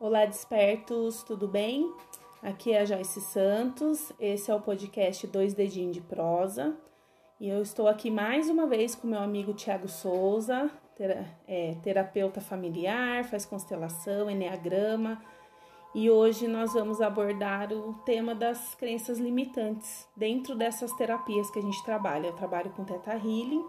Olá, despertos, tudo bem? Aqui é a Joyce Santos, esse é o podcast Dois Dedinhos de Prosa e eu estou aqui mais uma vez com meu amigo Tiago Souza, é, terapeuta familiar, faz constelação, enneagrama e hoje nós vamos abordar o tema das crenças limitantes dentro dessas terapias que a gente trabalha. Eu trabalho com Teta Healing,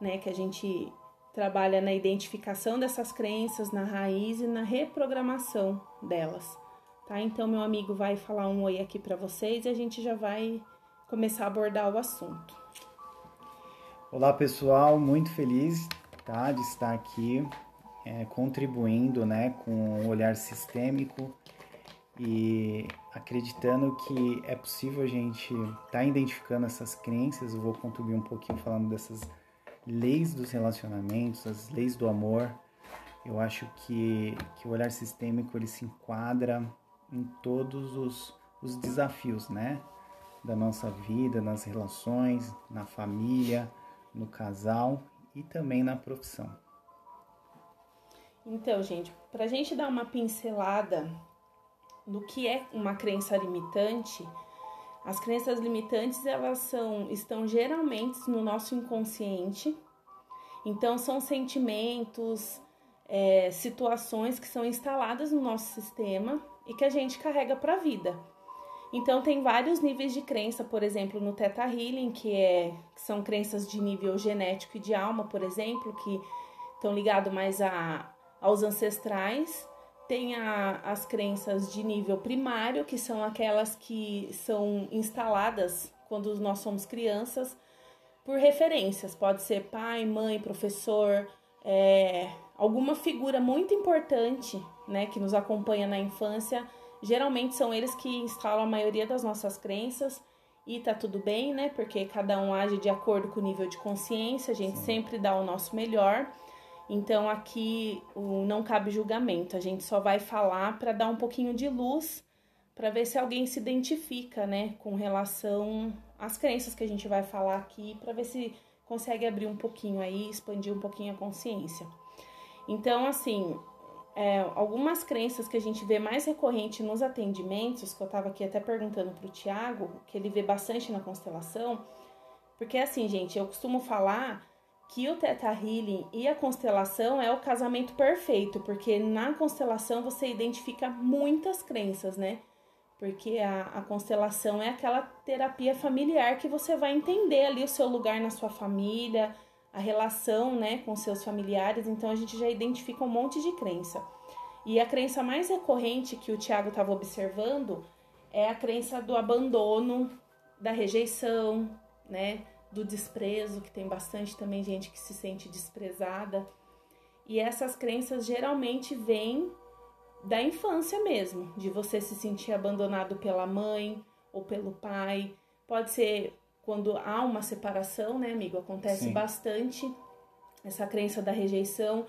né, que a gente trabalha na identificação dessas crenças, na raiz e na reprogramação delas. Tá? Então, meu amigo vai falar um oi aqui para vocês e a gente já vai começar a abordar o assunto. Olá, pessoal, muito feliz tá, de estar aqui é, contribuindo né, com o olhar sistêmico e acreditando que é possível a gente estar tá identificando essas crenças. Eu vou contribuir um pouquinho falando dessas leis dos relacionamentos, as leis do amor. Eu acho que, que o olhar sistêmico ele se enquadra em todos os, os desafios, né? Da nossa vida, nas relações, na família, no casal e também na profissão. Então, gente, para a gente dar uma pincelada do que é uma crença limitante, as crenças limitantes elas são estão geralmente no nosso inconsciente. Então são sentimentos, é, situações que são instaladas no nosso sistema e que a gente carrega para a vida. Então tem vários níveis de crença, por exemplo, no Theta Healing, que, é, que são crenças de nível genético e de alma, por exemplo, que estão ligados mais a, aos ancestrais tem a, as crenças de nível primário, que são aquelas que são instaladas quando nós somos crianças por referências. Pode ser pai, mãe, professor, é, alguma figura muito importante né, que nos acompanha na infância. Geralmente são eles que instalam a maioria das nossas crenças e tá tudo bem, né? Porque cada um age de acordo com o nível de consciência, a gente Sim. sempre dá o nosso melhor. Então aqui o não cabe julgamento, a gente só vai falar para dar um pouquinho de luz para ver se alguém se identifica, né, com relação às crenças que a gente vai falar aqui, para ver se consegue abrir um pouquinho aí, expandir um pouquinho a consciência. Então, assim, é, algumas crenças que a gente vê mais recorrente nos atendimentos, que eu estava aqui até perguntando para o Tiago, que ele vê bastante na constelação, porque assim, gente, eu costumo falar que o Teta Healing e a constelação é o casamento perfeito, porque na constelação você identifica muitas crenças, né? Porque a, a constelação é aquela terapia familiar que você vai entender ali o seu lugar na sua família, a relação, né, com seus familiares. Então a gente já identifica um monte de crença. E a crença mais recorrente que o Tiago estava observando é a crença do abandono, da rejeição, né? do desprezo, que tem bastante também gente que se sente desprezada. E essas crenças geralmente vêm da infância mesmo, de você se sentir abandonado pela mãe ou pelo pai. Pode ser quando há uma separação, né, amigo? Acontece Sim. bastante essa crença da rejeição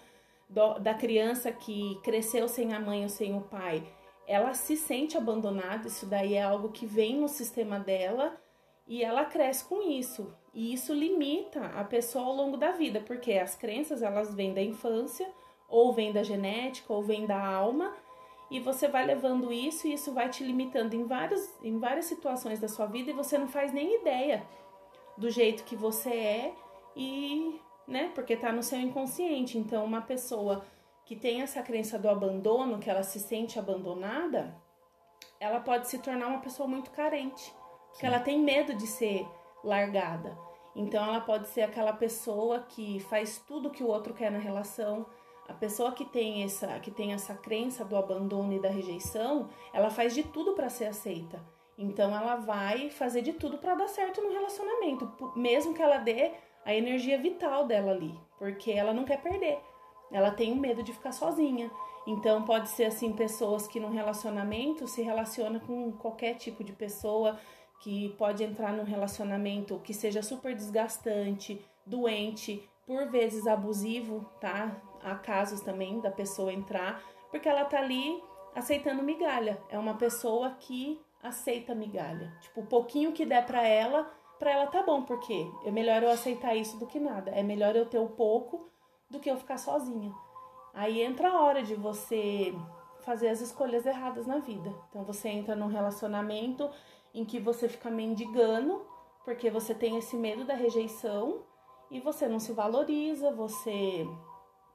do, da criança que cresceu sem a mãe ou sem o pai. Ela se sente abandonada, isso daí é algo que vem no sistema dela e ela cresce com isso. E isso limita a pessoa ao longo da vida, porque as crenças elas vêm da infância, ou vêm da genética, ou vêm da alma, e você vai levando isso e isso vai te limitando em várias, em várias situações da sua vida e você não faz nem ideia do jeito que você é e, né, porque tá no seu inconsciente. Então, uma pessoa que tem essa crença do abandono, que ela se sente abandonada, ela pode se tornar uma pessoa muito carente porque ela tem medo de ser largada. Então ela pode ser aquela pessoa que faz tudo que o outro quer na relação. A pessoa que tem essa que tem essa crença do abandono e da rejeição, ela faz de tudo para ser aceita. Então ela vai fazer de tudo para dar certo no relacionamento, mesmo que ela dê a energia vital dela ali, porque ela não quer perder. Ela tem o medo de ficar sozinha. Então pode ser assim pessoas que no relacionamento se relacionam com qualquer tipo de pessoa, que pode entrar num relacionamento que seja super desgastante, doente, por vezes abusivo, tá? Há casos também da pessoa entrar, porque ela tá ali aceitando migalha. É uma pessoa que aceita migalha. Tipo, o pouquinho que der para ela, para ela tá bom, porque é melhor eu aceitar isso do que nada. É melhor eu ter o pouco do que eu ficar sozinha. Aí entra a hora de você fazer as escolhas erradas na vida. Então você entra num relacionamento em que você fica mendigando, porque você tem esse medo da rejeição e você não se valoriza, você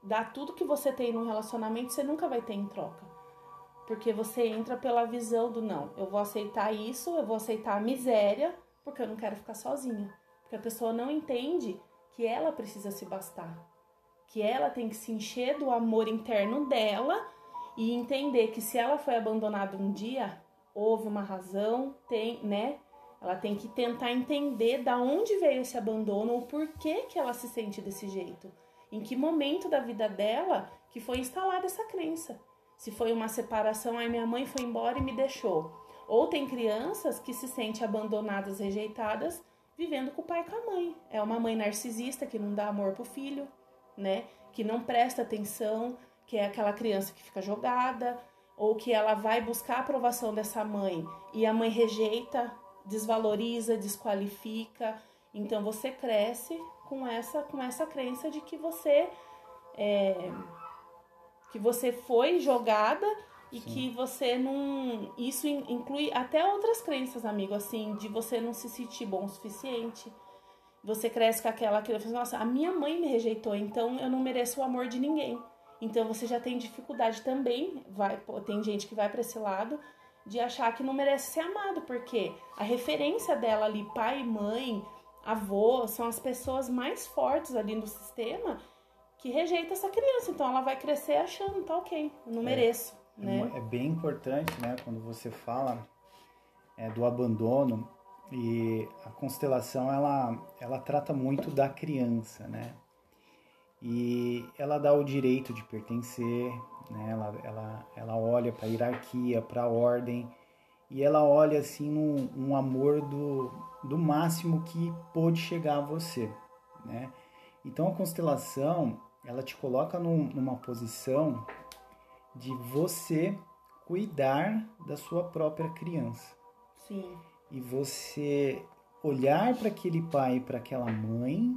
dá tudo que você tem no relacionamento, você nunca vai ter em troca. Porque você entra pela visão do não, eu vou aceitar isso, eu vou aceitar a miséria, porque eu não quero ficar sozinha. Porque a pessoa não entende que ela precisa se bastar. Que ela tem que se encher do amor interno dela e entender que se ela foi abandonada um dia, houve uma razão, tem, né? Ela tem que tentar entender da onde veio esse abandono ou por que que ela se sente desse jeito. Em que momento da vida dela que foi instalada essa crença. Se foi uma separação, aí minha mãe foi embora e me deixou. Ou tem crianças que se sentem abandonadas, rejeitadas, vivendo com o pai e com a mãe. É uma mãe narcisista que não dá amor pro filho, né? Que não presta atenção, que é aquela criança que fica jogada, ou que ela vai buscar a aprovação dessa mãe e a mãe rejeita, desvaloriza, desqualifica. Então você cresce com essa com essa crença de que você é, que você foi jogada e Sim. que você não isso inclui até outras crenças, amigo, assim, de você não se sentir bom o suficiente. Você cresce com aquela criança, nossa, a minha mãe me rejeitou, então eu não mereço o amor de ninguém. Então você já tem dificuldade também, vai, tem gente que vai para esse lado de achar que não merece ser amado, porque a referência dela ali, pai, mãe, avô, são as pessoas mais fortes ali no sistema que rejeita essa criança. Então ela vai crescer achando, tá ok, eu não é, mereço. É, né? é bem importante, né, quando você fala é, do abandono e a constelação ela, ela trata muito da criança, né? e ela dá o direito de pertencer, né? ela, ela, ela olha para a hierarquia, para a ordem, e ela olha assim um, um, amor do, do máximo que pôde chegar a você. Né? Então a constelação ela te coloca num, numa posição de você cuidar da sua própria criança. Sim. E você olhar para aquele pai e para aquela mãe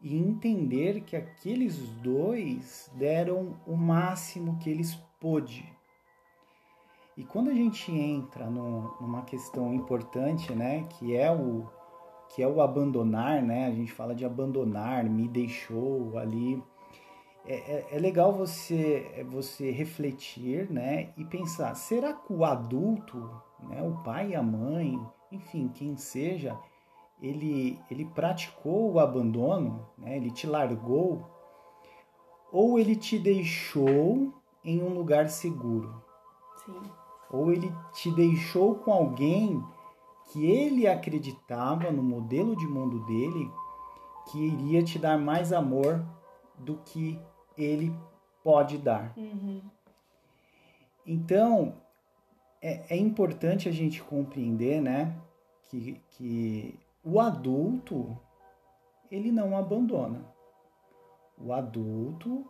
e entender que aqueles dois deram o máximo que eles pôde. E quando a gente entra no, numa questão importante, né, que é o que é o abandonar, né? A gente fala de abandonar, me deixou ali. É, é, é legal você você refletir, né, e pensar: será que o adulto, né, o pai a mãe, enfim, quem seja, ele, ele praticou o abandono, né? ele te largou, ou ele te deixou em um lugar seguro. Sim. Ou ele te deixou com alguém que ele acreditava no modelo de mundo dele que iria te dar mais amor do que ele pode dar. Uhum. Então, é, é, importante a gente compreender, né, que, que o adulto, ele não abandona. O adulto,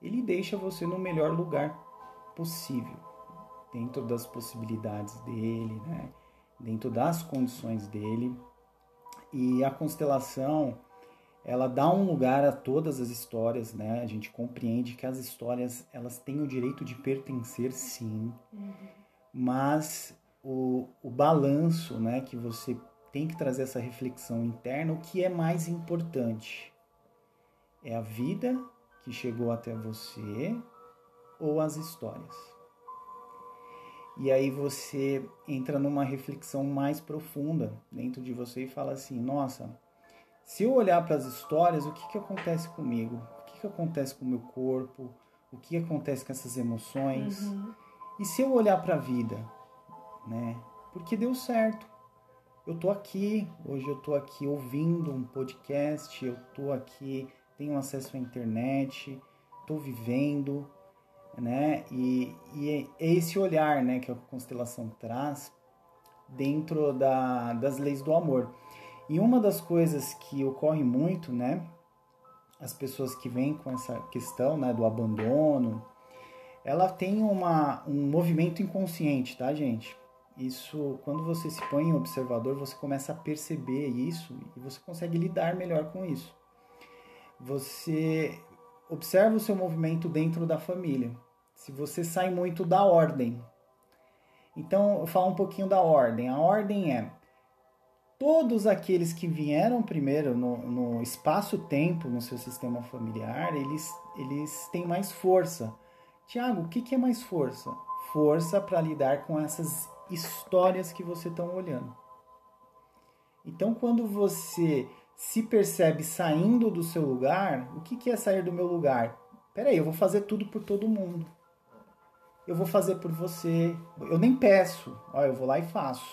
ele deixa você no melhor lugar possível, dentro das possibilidades dele, né? dentro das condições dele. E a constelação, ela dá um lugar a todas as histórias, né? A gente compreende que as histórias, elas têm o direito de pertencer, sim. Uhum. Mas o, o balanço, né, que você tem que trazer essa reflexão interna. O que é mais importante? É a vida que chegou até você ou as histórias? E aí você entra numa reflexão mais profunda dentro de você e fala assim: nossa, se eu olhar para as histórias, o que, que acontece comigo? O que, que acontece com o meu corpo? O que acontece com essas emoções? Uhum. E se eu olhar para a vida, né? Porque deu certo eu tô aqui, hoje eu tô aqui ouvindo um podcast, eu tô aqui, tenho acesso à internet, tô vivendo, né? E, e é esse olhar, né, que a constelação traz dentro da, das leis do amor. E uma das coisas que ocorre muito, né, as pessoas que vêm com essa questão, né, do abandono, ela tem uma, um movimento inconsciente, tá, gente? isso, quando você se põe em observador, você começa a perceber isso e você consegue lidar melhor com isso. Você observa o seu movimento dentro da família. se você sai muito da ordem. Então, eu falo um pouquinho da ordem. A ordem é todos aqueles que vieram primeiro no, no espaço-tempo no seu sistema familiar, eles, eles têm mais força. Tiago, o que, que é mais força? Força para lidar com essas histórias que você está olhando. Então, quando você se percebe saindo do seu lugar, o que, que é sair do meu lugar? Peraí, eu vou fazer tudo por todo mundo. Eu vou fazer por você. Eu nem peço. Ó, eu vou lá e faço.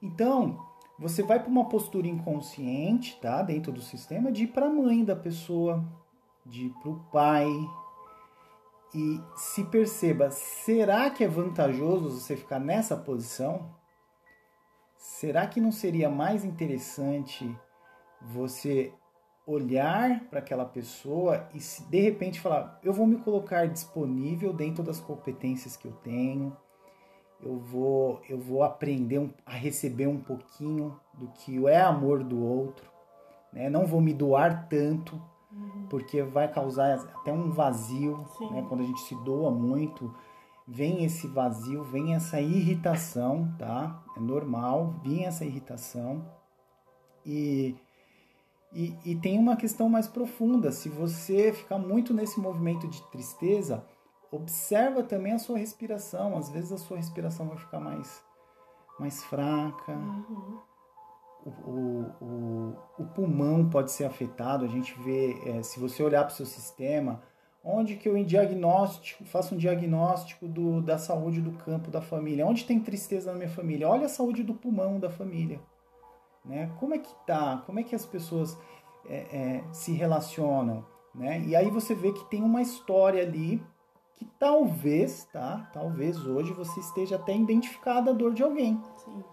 Então, você vai para uma postura inconsciente, tá? Dentro do sistema, de ir para a mãe da pessoa, de ir para o pai. E se perceba, será que é vantajoso você ficar nessa posição? Será que não seria mais interessante você olhar para aquela pessoa e se de repente falar, eu vou me colocar disponível dentro das competências que eu tenho, eu vou eu vou aprender um, a receber um pouquinho do que é amor do outro, né? Não vou me doar tanto, uhum. porque vai causar até um vazio, né? Quando a gente se doa muito, vem esse vazio, vem essa irritação, tá? É normal, vem essa irritação e e, e tem uma questão mais profunda. Se você ficar muito nesse movimento de tristeza, observa também a sua respiração. Às vezes a sua respiração vai ficar mais, mais fraca. Uhum. O, o, o, o, pulmão pode ser afetado. A gente vê, é, se você olhar para o seu sistema, onde que eu diagnóstico, faço um diagnóstico do, da saúde do campo da família. Onde tem tristeza na minha família? Olha a saúde do pulmão da família. Né? Como é que tá? Como é que as pessoas é, é, se relacionam? Né? E aí você vê que tem uma história ali que talvez, tá? Talvez hoje você esteja até identificada a dor de alguém. Sim.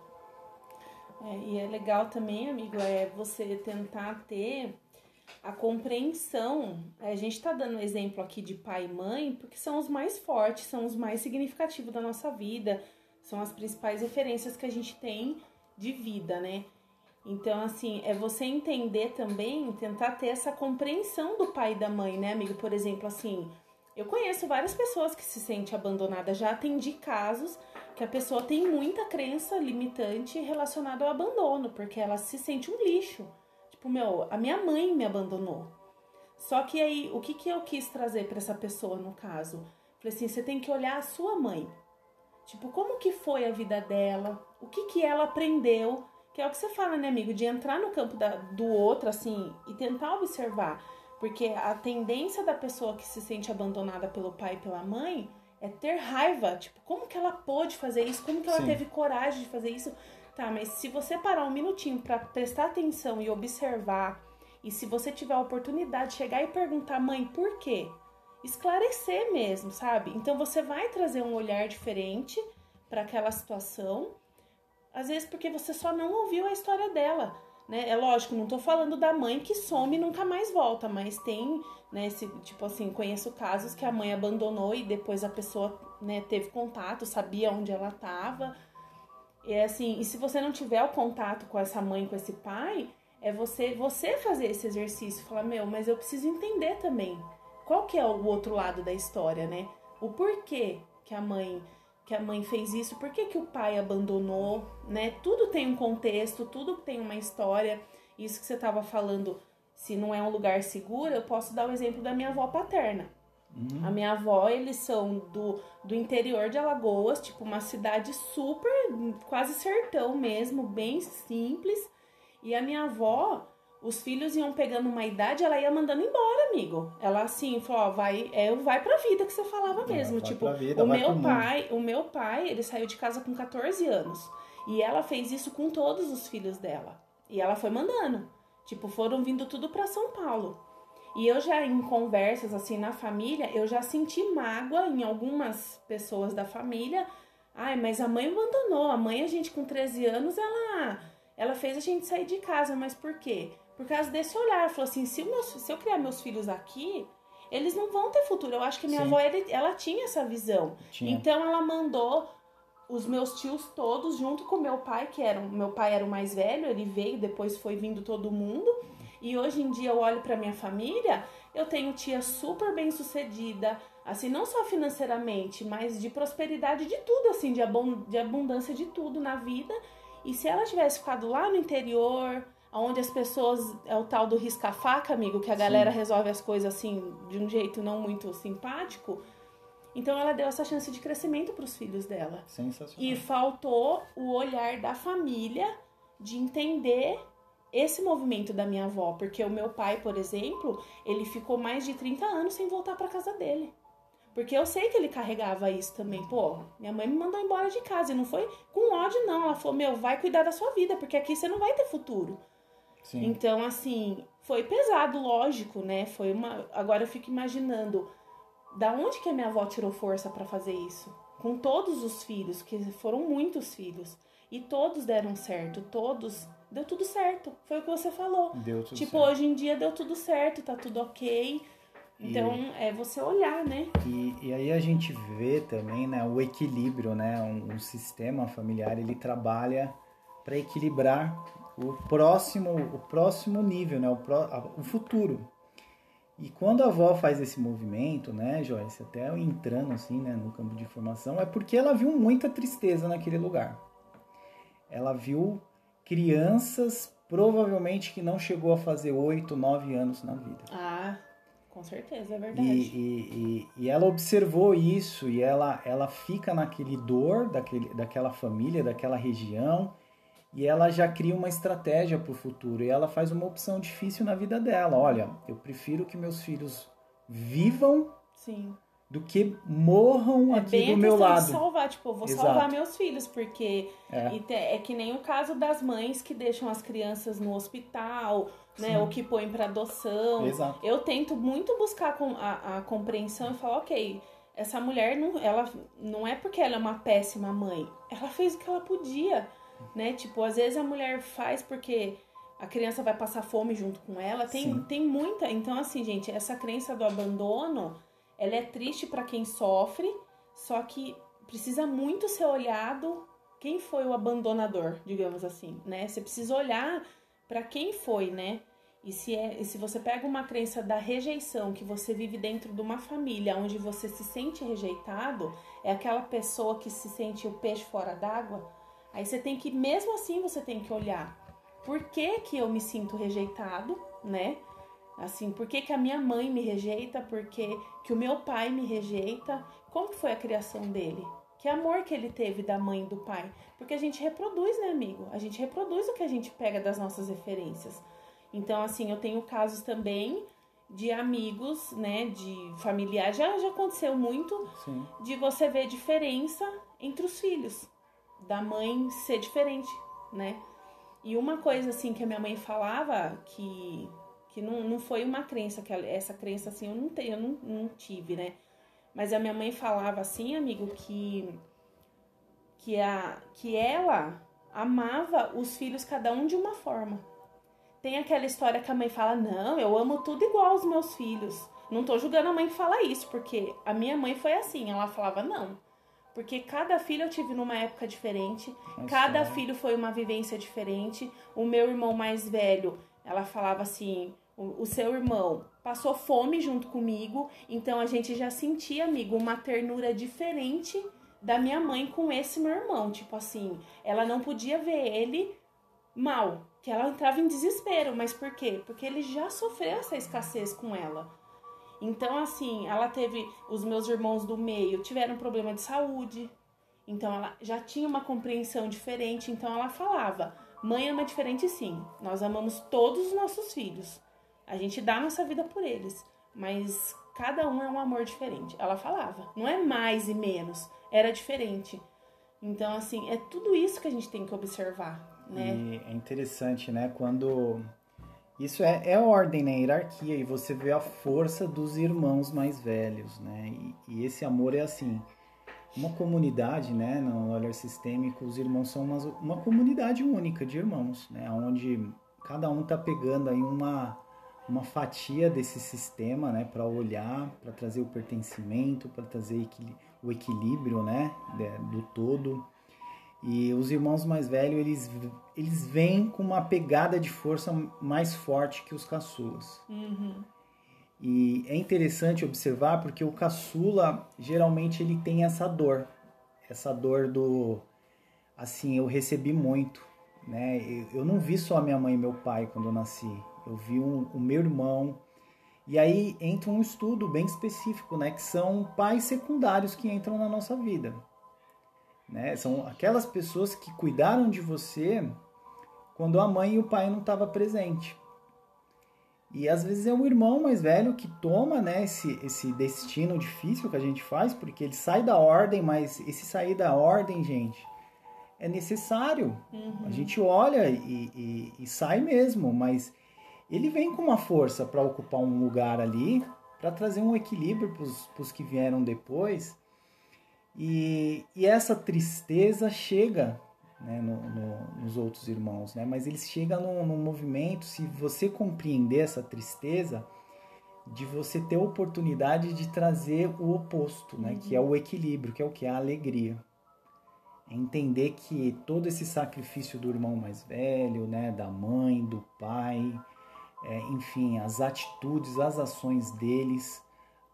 É, e é legal também, amigo, é você tentar ter a compreensão. A gente está dando exemplo aqui de pai e mãe porque são os mais fortes, são os mais significativos da nossa vida, são as principais referências que a gente tem de vida, né? Então, assim, é você entender também, tentar ter essa compreensão do pai e da mãe, né, amigo? Por exemplo, assim, eu conheço várias pessoas que se sentem abandonadas, já atendi casos que a pessoa tem muita crença limitante relacionada ao abandono, porque ela se sente um lixo. Tipo, meu, a minha mãe me abandonou. Só que aí, o que, que eu quis trazer para essa pessoa no caso? Falei assim, você tem que olhar a sua mãe. Tipo, como que foi a vida dela? O que que ela aprendeu que é o que você fala, né, amigo? De entrar no campo da, do outro, assim, e tentar observar. Porque a tendência da pessoa que se sente abandonada pelo pai e pela mãe é ter raiva. Tipo, como que ela pôde fazer isso? Como que ela Sim. teve coragem de fazer isso? Tá, mas se você parar um minutinho para prestar atenção e observar, e se você tiver a oportunidade de chegar e perguntar, mãe, por quê? Esclarecer mesmo, sabe? Então você vai trazer um olhar diferente para aquela situação às vezes porque você só não ouviu a história dela. Né? É lógico, não tô falando da mãe que some e nunca mais volta, mas tem, né, esse, tipo assim, conheço casos que a mãe abandonou e depois a pessoa, né, teve contato, sabia onde ela tava. E é assim, e se você não tiver o contato com essa mãe, com esse pai, é você você fazer esse exercício, falar, meu, mas eu preciso entender também. Qual que é o outro lado da história, né? O porquê que a mãe que a mãe fez isso, por que, que o pai abandonou, né? Tudo tem um contexto, tudo tem uma história. Isso que você estava falando, se não é um lugar seguro, eu posso dar o exemplo da minha avó paterna. Uhum. A minha avó, eles são do, do interior de Alagoas, tipo uma cidade super, quase sertão mesmo, bem simples. E a minha avó, os filhos iam pegando uma idade, ela ia mandando embora, amigo. Ela assim, falou, ó, vai, é, vai pra vida que você falava é, mesmo. É, tipo, vida, o meu pai, mundo. o meu pai, ele saiu de casa com 14 anos. E ela fez isso com todos os filhos dela. E ela foi mandando. Tipo, foram vindo tudo para São Paulo. E eu já em conversas assim na família, eu já senti mágoa em algumas pessoas da família. Ai, mas a mãe abandonou. A mãe, a gente com 13 anos, ela ela fez a gente sair de casa, mas por quê? Por causa desse olhar. Falou assim: se, meus, se eu criar meus filhos aqui, eles não vão ter futuro. Eu acho que minha Sim. avó, ela, tinha essa visão. Tinha. Então ela mandou os meus tios todos junto com meu pai, que era meu pai era o mais velho, ele veio, depois foi vindo todo mundo. E hoje em dia eu olho para minha família, eu tenho tia super bem sucedida, Assim, não só financeiramente, mas de prosperidade de tudo, assim, de, de abundância de tudo na vida. E se ela tivesse ficado lá no interior, onde as pessoas. É o tal do risca-faca, amigo, que a galera Sim. resolve as coisas assim, de um jeito não muito simpático. Então ela deu essa chance de crescimento para os filhos dela. Sensacional. E faltou o olhar da família de entender esse movimento da minha avó, porque o meu pai, por exemplo, ele ficou mais de 30 anos sem voltar para casa dele. Porque eu sei que ele carregava isso também. Pô, minha mãe me mandou embora de casa. E não foi com ódio, não. Ela falou: Meu, vai cuidar da sua vida, porque aqui você não vai ter futuro. Sim. Então, assim, foi pesado, lógico, né? Foi uma. Agora eu fico imaginando da onde que a minha avó tirou força para fazer isso? Com todos os filhos, que foram muitos filhos. E todos deram certo, todos. Deu tudo certo. Foi o que você falou. Deu tudo tipo, certo. hoje em dia deu tudo certo, tá tudo ok. Então e, é você olhar, né? E, e aí a gente vê também né, o equilíbrio, né? Um, um sistema familiar ele trabalha para equilibrar o próximo, o próximo nível, né? O, pro, o futuro. E quando a avó faz esse movimento, né, Joyce, até entrando assim, né, no campo de formação, é porque ela viu muita tristeza naquele lugar. Ela viu crianças provavelmente que não chegou a fazer oito, nove anos na vida. Ah, com certeza, é verdade. E, e, e, e, ela observou isso e ela, ela fica naquele dor daquele, daquela família, daquela região, e ela já cria uma estratégia para o futuro e ela faz uma opção difícil na vida dela. Olha, eu prefiro que meus filhos vivam Sim. do que morram é aqui do meu lado. De salvar, tipo, vou Exato. salvar meus filhos, porque é. é. que nem o caso das mães que deixam as crianças no hospital, né, ou que põem para adoção. Exato. Eu tento muito buscar a, a compreensão e falar, ok, essa mulher não, ela não é porque ela é uma péssima mãe, ela fez o que ela podia né? Tipo, às vezes a mulher faz porque a criança vai passar fome junto com ela. Tem, tem muita. Então, assim, gente, essa crença do abandono, ela é triste para quem sofre, só que precisa muito ser olhado quem foi o abandonador, digamos assim, né? Você precisa olhar para quem foi, né? E se, é, e se você pega uma crença da rejeição, que você vive dentro de uma família onde você se sente rejeitado, é aquela pessoa que se sente o peixe fora d'água, Aí você tem que, mesmo assim, você tem que olhar por que, que eu me sinto rejeitado, né? Assim, por que, que a minha mãe me rejeita, por que, que o meu pai me rejeita, como foi a criação dele? Que amor que ele teve da mãe e do pai? Porque a gente reproduz, né, amigo? A gente reproduz o que a gente pega das nossas referências. Então, assim, eu tenho casos também de amigos, né, de familiares, já, já aconteceu muito, Sim. de você ver diferença entre os filhos da mãe ser diferente, né? E uma coisa assim que a minha mãe falava que que não, não foi uma crença que essa crença assim eu não tenho, eu não, não tive, né? Mas a minha mãe falava assim, amigo, que que a que ela amava os filhos cada um de uma forma. Tem aquela história que a mãe fala: "Não, eu amo tudo igual aos meus filhos". Não tô julgando a mãe que fala isso, porque a minha mãe foi assim, ela falava: "Não, porque cada filho eu tive numa época diferente, Mas cada é. filho foi uma vivência diferente. O meu irmão mais velho, ela falava assim: o, o, seu irmão passou fome junto comigo, então a gente já sentia, amigo, uma ternura diferente da minha mãe com esse meu irmão. Tipo assim, ela não podia ver ele mal, que ela entrava em desespero. Mas por quê? Porque ele já sofreu essa escassez com ela. Então, assim, ela teve. Os meus irmãos do meio tiveram problema de saúde. Então, ela já tinha uma compreensão diferente. Então, ela falava: mãe ama diferente, sim. Nós amamos todos os nossos filhos. A gente dá a nossa vida por eles. Mas cada um é um amor diferente. Ela falava: não é mais e menos. Era diferente. Então, assim, é tudo isso que a gente tem que observar, né? E é interessante, né? Quando isso é, é ordem, né? Hierarquia. E você vê a força dos irmãos mais velhos, né? E, e esse amor é assim. Uma comunidade, né? No olhar sistêmico, os irmãos são uma, uma comunidade única de irmãos, né? Onde cada um tá pegando aí uma, uma fatia desse sistema, né? Para olhar, para trazer o pertencimento, para trazer o equilíbrio, né? do todo. E os irmãos mais velhos, eles, eles vêm com uma pegada de força mais forte que os caçulas. Uhum. E é interessante observar porque o caçula geralmente ele tem essa dor, essa dor do assim, eu recebi muito, né? Eu não vi só a minha mãe e meu pai quando eu nasci, eu vi um, o meu irmão. E aí entra um estudo bem específico, né? Que são pais secundários que entram na nossa vida. Né? São aquelas pessoas que cuidaram de você quando a mãe e o pai não estavam presentes. E às vezes é o irmão mais velho que toma né, esse, esse destino difícil que a gente faz, porque ele sai da ordem, mas esse sair da ordem, gente, é necessário. Uhum. A gente olha e, e, e, sai mesmo, mas ele vem com uma força para ocupar um lugar ali, para trazer um equilíbrio para os que vieram depois. E, e essa tristeza chega né, no, no, nos outros irmãos, né? Mas eles chegam num, num movimento, se você compreender essa tristeza, de você ter a oportunidade de trazer o oposto, né? Uhum. Que é o equilíbrio, que é o que? A alegria. É entender que todo esse sacrifício do irmão mais velho, né? Da mãe, do pai, é, enfim, as atitudes, as ações deles,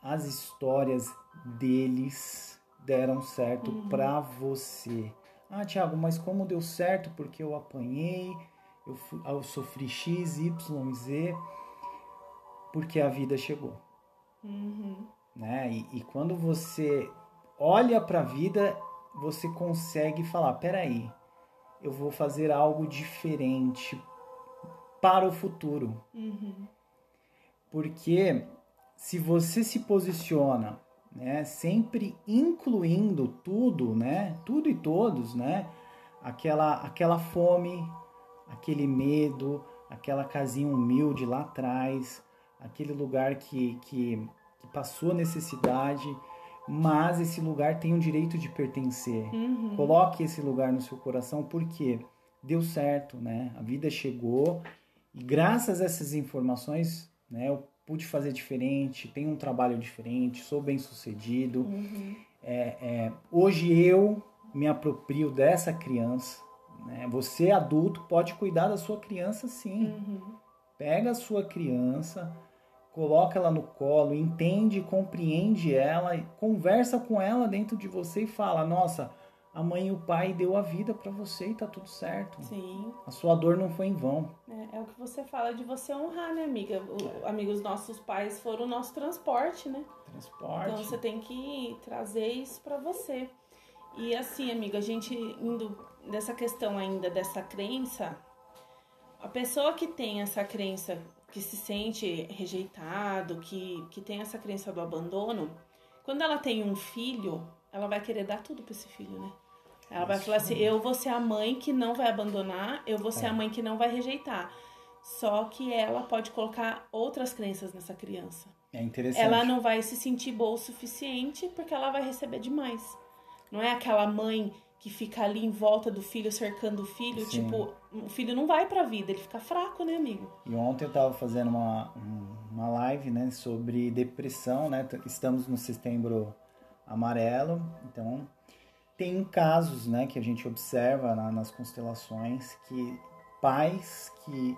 as histórias deles deram certo uhum. para você. Ah, Tiago, mas como deu certo? Porque eu apanhei, eu, fui, eu sofri X, Y, Z, porque a vida chegou. Uhum. Né? E, e quando você olha para a vida, você consegue falar: peraí, eu vou fazer algo diferente para o futuro. Uhum. Porque se você se posiciona né? Sempre incluindo tudo, né? Tudo e todos, né? Aquela, aquela fome, aquele medo, aquela casinha humilde lá atrás, aquele lugar que, que, que passou necessidade, mas esse lugar tem o direito de pertencer. Uhum. Coloque esse lugar no seu coração porque deu certo, né? A vida chegou e graças a essas informações, né? Eu pude fazer diferente, tenho um trabalho diferente, sou bem sucedido. Uhum. É, é, hoje eu me aproprio dessa criança. Né? Você, adulto, pode cuidar da sua criança sim. Uhum. Pega a sua criança, coloca ela no colo, entende, compreende ela, conversa com ela dentro de você e fala: Nossa, a mãe e o pai deu a vida para você e tá tudo certo. Sim. A sua dor não foi em vão. É, é o que você fala de você honrar, né, amiga? O, é. Amigos, nossos pais foram o nosso transporte, né? Transporte. Então você tem que trazer isso para você. E assim, amiga, a gente indo dessa questão ainda dessa crença, a pessoa que tem essa crença, que se sente rejeitado, que, que tem essa crença do abandono, quando ela tem um filho, ela vai querer dar tudo para esse filho, né? Ela vai falar assim: eu vou ser a mãe que não vai abandonar, eu vou ser é. a mãe que não vai rejeitar. Só que ela pode colocar outras crenças nessa criança. É interessante. Ela não vai se sentir boa o suficiente porque ela vai receber demais. Não é aquela mãe que fica ali em volta do filho, cercando o filho. Sim. Tipo, o filho não vai pra vida, ele fica fraco, né, amigo? E ontem eu tava fazendo uma, uma live, né, sobre depressão, né? Estamos no setembro amarelo, então tem casos né, que a gente observa na, nas constelações que pais que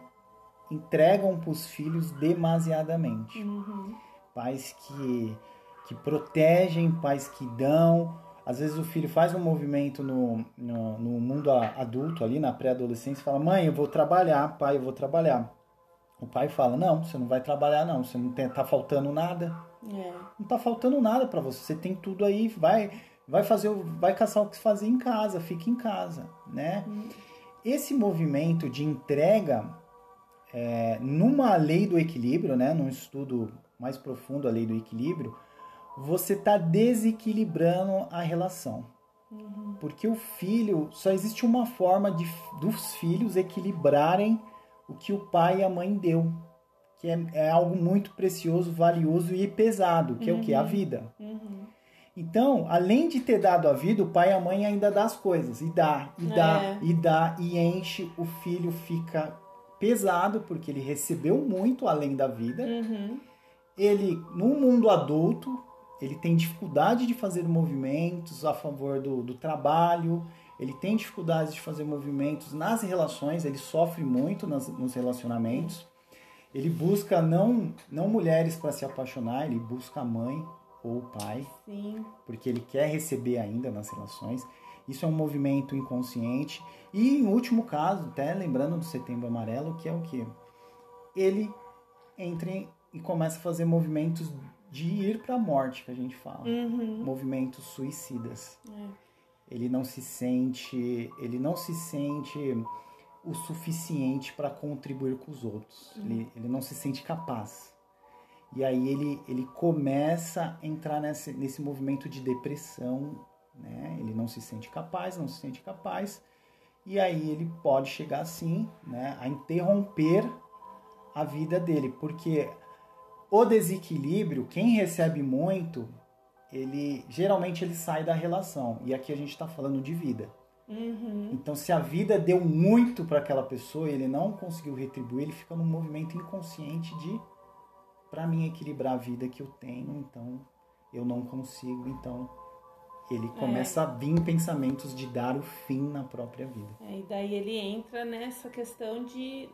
entregam para os filhos demasiadamente. Uhum. Pais que, que protegem, pais que dão. Às vezes o filho faz um movimento no, no, no mundo adulto, ali na pré-adolescência, e fala: Mãe, eu vou trabalhar, pai, eu vou trabalhar. O pai fala: Não, você não vai trabalhar, não, você não tem, tá faltando nada. É. Não tá faltando nada para você, você tem tudo aí, vai vai fazer, vai caçar o que fazer em casa, fica em casa, né? Uhum. Esse movimento de entrega é, numa lei do equilíbrio, né? Num estudo mais profundo a lei do equilíbrio, você está desequilibrando a relação. Uhum. Porque o filho, só existe uma forma de, dos filhos equilibrarem o que o pai e a mãe deu. Que é, é algo muito precioso, valioso e pesado, que uhum. é o que? A uhum. vida. Uhum. Então, além de ter dado a vida, o pai e a mãe ainda dá as coisas. E dá, e dá, é. e dá, e enche. O filho fica pesado, porque ele recebeu muito além da vida. Uhum. Ele, no mundo adulto, ele tem dificuldade de fazer movimentos a favor do, do trabalho. Ele tem dificuldade de fazer movimentos nas relações. Ele sofre muito nas, nos relacionamentos. Ele busca não, não mulheres para se apaixonar, ele busca a mãe ou o pai, Sim. porque ele quer receber ainda nas relações. Isso é um movimento inconsciente. E em último caso, até lembrando do Setembro Amarelo, que é o que? Ele entra e começa a fazer movimentos de ir para a morte, que a gente fala. Uhum. Movimentos suicidas. É. Ele não se sente, ele não se sente o suficiente para contribuir com os outros. Ele, ele não se sente capaz. E aí ele, ele começa a entrar nesse, nesse movimento de depressão, né? Ele não se sente capaz, não se sente capaz. E aí ele pode chegar assim, né, a interromper a vida dele, porque o desequilíbrio, quem recebe muito, ele geralmente ele sai da relação. E aqui a gente está falando de vida. Uhum. Então, se a vida deu muito para aquela pessoa e ele não conseguiu retribuir, ele fica num movimento inconsciente de para mim equilibrar a vida que eu tenho, então eu não consigo, então ele começa a vir pensamentos de dar o fim na própria vida. É, e daí ele entra nessa questão de,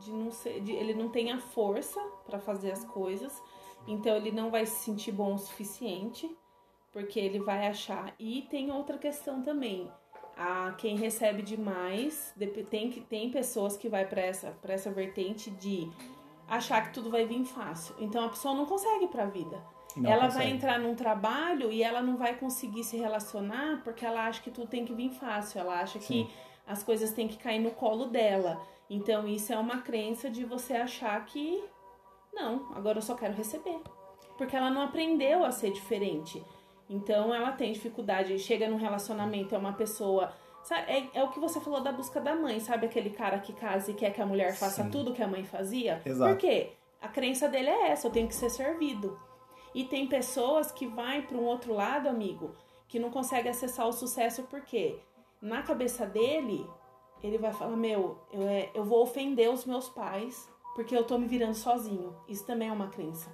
de não ser, de, ele não tem a força para fazer as coisas, então ele não vai se sentir bom o suficiente, porque ele vai achar. E tem outra questão também. A quem recebe demais, tem tem pessoas que vai para essa essa vertente de achar que tudo vai vir fácil. Então a pessoa não consegue para a vida. Não ela consegue. vai entrar num trabalho e ela não vai conseguir se relacionar porque ela acha que tudo tem que vir fácil. Ela acha Sim. que as coisas têm que cair no colo dela. Então isso é uma crença de você achar que não, agora eu só quero receber. Porque ela não aprendeu a ser diferente. Então ela tem dificuldade, chega num relacionamento, é uma pessoa. Sabe, é, é o que você falou da busca da mãe, sabe aquele cara que casa e quer que a mulher faça Sim. tudo que a mãe fazia? Exato. Por quê? A crença dele é essa, eu tenho que ser servido. E tem pessoas que vai para um outro lado, amigo, que não consegue acessar o sucesso porque na cabeça dele, ele vai falar: Meu, eu, é, eu vou ofender os meus pais porque eu tô me virando sozinho. Isso também é uma crença.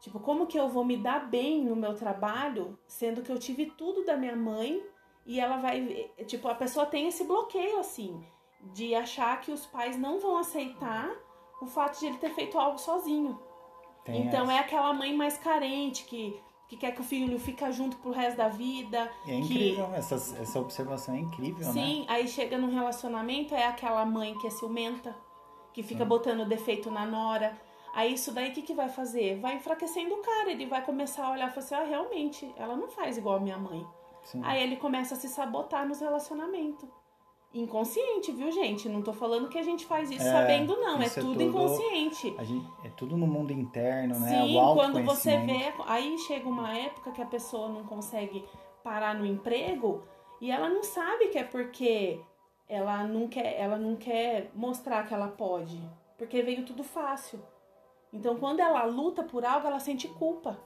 Tipo, como que eu vou me dar bem no meu trabalho, sendo que eu tive tudo da minha mãe e ela vai. Tipo, a pessoa tem esse bloqueio, assim, de achar que os pais não vão aceitar o fato de ele ter feito algo sozinho. Tem então essa. é aquela mãe mais carente que, que quer que o filho fica junto pro resto da vida. É que- incrível, essa, essa observação é incrível, né? Sim, aí chega num relacionamento, é aquela mãe que é ciumenta, que fica Sim. botando defeito na nora. Aí isso daí o que, que vai fazer? Vai enfraquecendo o cara, ele vai começar a olhar e falar assim, ah, realmente, ela não faz igual a minha mãe. Sim. Aí ele começa a se sabotar nos relacionamentos. Inconsciente, viu, gente? Não tô falando que a gente faz isso É, sabendo, não. É isso é tudo tudo- inconsciente. A gente, é tudo no mundo interno, né? Sim, o quando você vê. Aí chega uma época que a pessoa não consegue parar no emprego e ela não sabe que é porque ela não quer, ela não quer mostrar que ela pode. Porque veio tudo fácil. Então, quando ela luta por algo, ela sente culpa.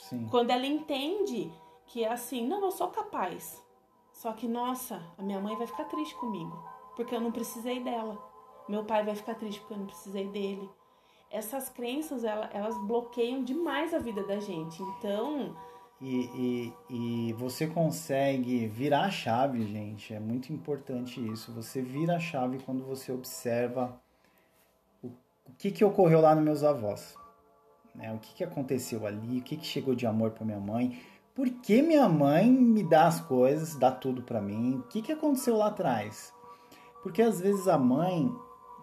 Sim. Quando ela entende que é assim, não, eu sou capaz. Só que, nossa, a minha mãe vai ficar triste comigo, porque eu não precisei dela. Meu pai vai ficar triste porque eu não precisei dele. Essas crenças, ela- elas bloqueiam demais a vida da gente. Então, E, e, e você consegue virar a chave, gente. É muito importante isso. Você vira a chave quando você observa o, o que, que ocorreu lá nos meus avós. Né? O que, que aconteceu ali, o que, que chegou de amor para minha mãe. Por que minha mãe me dá as coisas, dá tudo para mim? O que, que aconteceu lá atrás? Porque às vezes a mãe,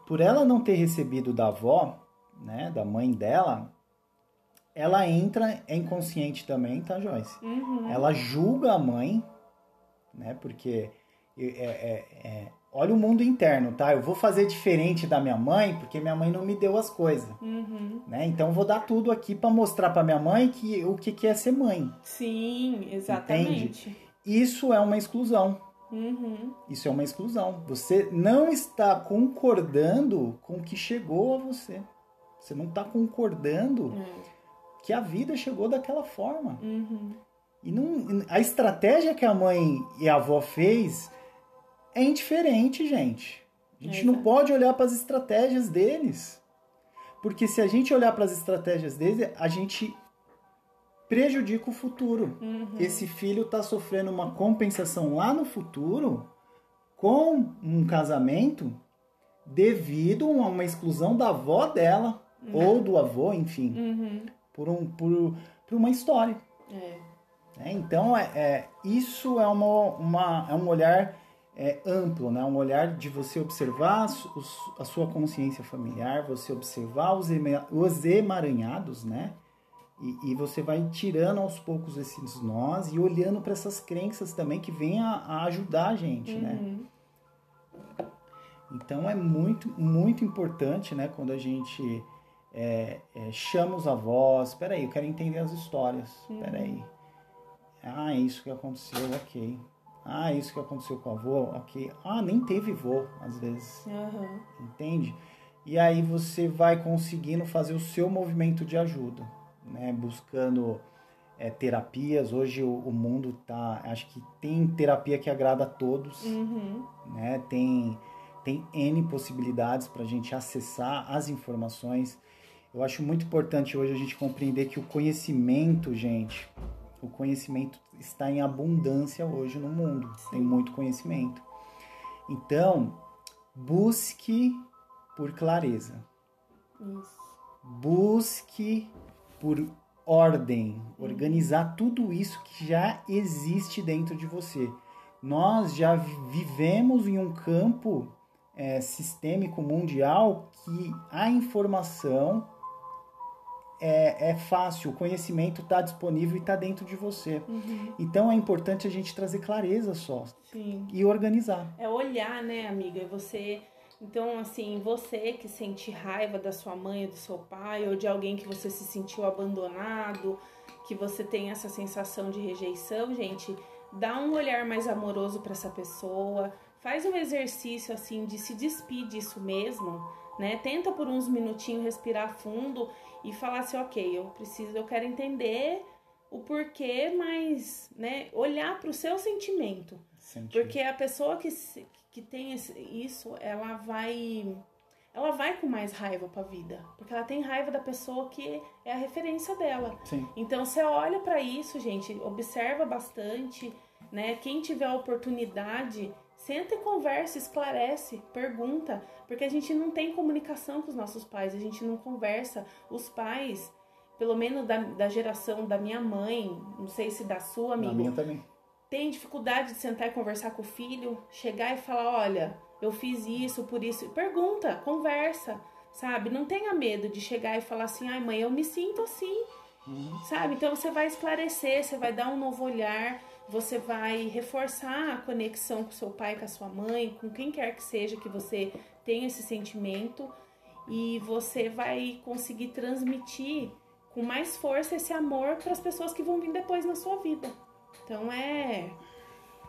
por ela não ter recebido da avó, né, da mãe dela, ela entra, é inconsciente também, tá, Joyce? uhum, Ela julga a mãe, né? Porque é, é- é- olha o mundo interno, tá? Eu vou fazer diferente da minha mãe porque minha mãe não me deu as coisas, uhum. né? Então eu vou dar tudo aqui para mostrar para minha mãe que o que, que é ser mãe. sim, exatamente. Isso é uma exclusão. Uhum, Isso é uma exclusão. Você não está concordando com o que chegou a você. Você não está concordando é, que a vida chegou daquela forma. uhum. E não, a estratégia que a mãe e a avó fez é indiferente, gente. A gente não pode olhar para as estratégias deles. Porque se a gente olhar para as estratégias deles, a gente prejudica o futuro. Uhum. Esse filho está sofrendo uma compensação lá no futuro com um casamento devido a uma exclusão da avó dela uhum. ou do avô, enfim, uhum. por, um, por, por uma história. É. É, então, é, é, isso é, uma, uma, é um olhar é, amplo, né? um olhar de você observar os, a sua consciência familiar, você observar os, os emaranhados, né? E, e, você vai tirando aos poucos esses nós e olhando para essas crenças também que vêm a, a ajudar a gente, né? uhum. né? Então é muito, muito importante, né? Quando a gente é, é, chama os avós, peraí, eu quero entender as histórias, uhum. peraí. Ah, é isso que aconteceu, ok. Ah, isso que aconteceu com o avô, ok. Ah, nem teve vô, às vezes. Uhum. Entende? E aí você vai conseguindo fazer o seu movimento de ajuda né, buscando é, terapias. Hoje o, o, mundo tá, acho que tem terapia que agrada a todos, uhum. né? Tem tem N possibilidades para a gente acessar as informações. Eu acho muito importante hoje a gente compreender que o conhecimento, gente, o conhecimento está em abundância hoje no mundo. Sim. Tem muito conhecimento. Então, busque por clareza. Isso. Busque por ordem, organizar tudo isso que já existe dentro de você. Nós já vivemos em um campo é, sistêmico mundial que a informação é, é fácil, o conhecimento está disponível e está dentro de você. Uhum. Então é importante a gente trazer clareza só Sim. e organizar. É olhar, né, amiga? Você então, assim, você que sente raiva da sua mãe do seu pai, ou de alguém que você se sentiu abandonado, que você tem essa sensação de rejeição, gente, dá um olhar mais amoroso para essa pessoa, faz um exercício assim de se despedir disso mesmo, né? Tenta por uns minutinhos respirar fundo e falar assim, ok, eu preciso, eu quero entender o porquê, mas, né, olhar para o seu sentimento. Sentir. Porque a pessoa que, que tem isso, ela vai ela vai com mais raiva para a vida, porque ela tem raiva da pessoa que é a referência dela. Sim. Então você olha para isso, gente, observa bastante, né? Quem tiver a oportunidade, senta e conversa, esclarece, pergunta, porque a gente não tem comunicação com os nossos pais, a gente não conversa. Os pais, pelo menos da, da geração da minha mãe, não sei se da sua, amigo. Da minha também tem dificuldade de sentar e conversar com o filho, chegar e falar, olha, eu fiz isso por isso. Pergunta, conversa, sabe? Não tenha medo de chegar e falar assim, ai mãe, eu me sinto assim, uhum. sabe? Então você vai esclarecer, você vai dar um novo olhar, você vai reforçar a conexão com seu pai, com a sua mãe, com quem quer que seja que você tenha esse sentimento e você vai conseguir transmitir com mais força esse amor para as pessoas que vão vir depois na sua vida. Então é.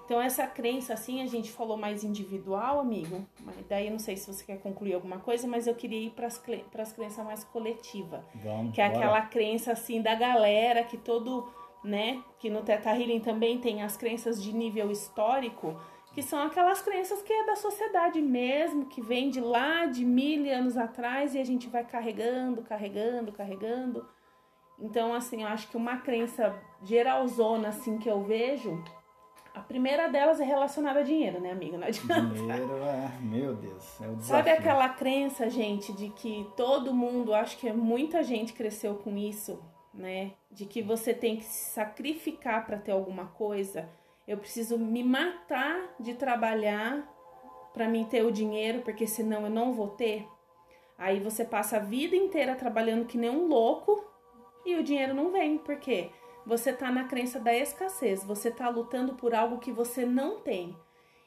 Então essa crença assim, a gente falou mais individual, amigo. Mas daí não sei se você quer concluir alguma coisa, mas eu queria ir para as crenças mais coletiva. Vamos, que é bora. aquela crença assim da galera que todo, né, que no Teta Healing também tem as crenças de nível histórico, que são aquelas crenças que é da sociedade mesmo, que vem de lá de mil anos atrás e a gente vai carregando, carregando, carregando. Então, assim, eu acho que uma crença geralzona, assim, que eu vejo, a primeira delas é relacionada a dinheiro, né, amiga? Não adianta. Dinheiro, é, meu Deus, é o desafio. Sabe aquela crença, gente, de que todo mundo, acho que muita gente cresceu com isso, né? De que você tem que se sacrificar para ter alguma coisa. Eu preciso me matar de trabalhar para mim ter o dinheiro, porque senão eu não vou ter. Aí você passa a vida inteira trabalhando que nem um louco e o dinheiro não vem, porque você está na crença da escassez, você está lutando por algo que você não tem.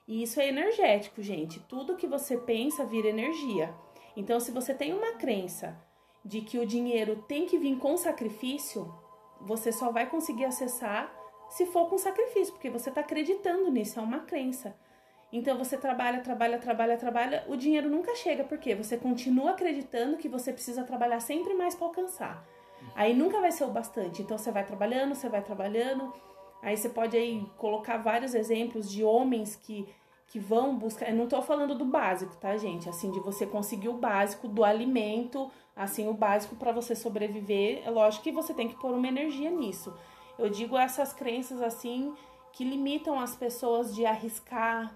E isso é energético, gente. Tudo que você pensa vira energia. Então, se você tem uma crença de que o dinheiro tem que vir com sacrifício, você só vai conseguir acessar se for com sacrifício, porque você está acreditando nisso, é uma crença. Então você trabalha, trabalha, trabalha, trabalha, o dinheiro nunca chega, porque você continua acreditando que você precisa trabalhar sempre mais para alcançar. Aí nunca vai ser o bastante. Então você vai trabalhando, você vai trabalhando. Aí você pode aí colocar vários exemplos de homens que que vão buscar, eu não tô falando do básico, tá, gente? Assim, de você conseguir o básico do alimento, assim, o básico para você sobreviver. É lógico que você tem que pôr uma energia nisso. Eu digo essas crenças assim que limitam as pessoas de arriscar,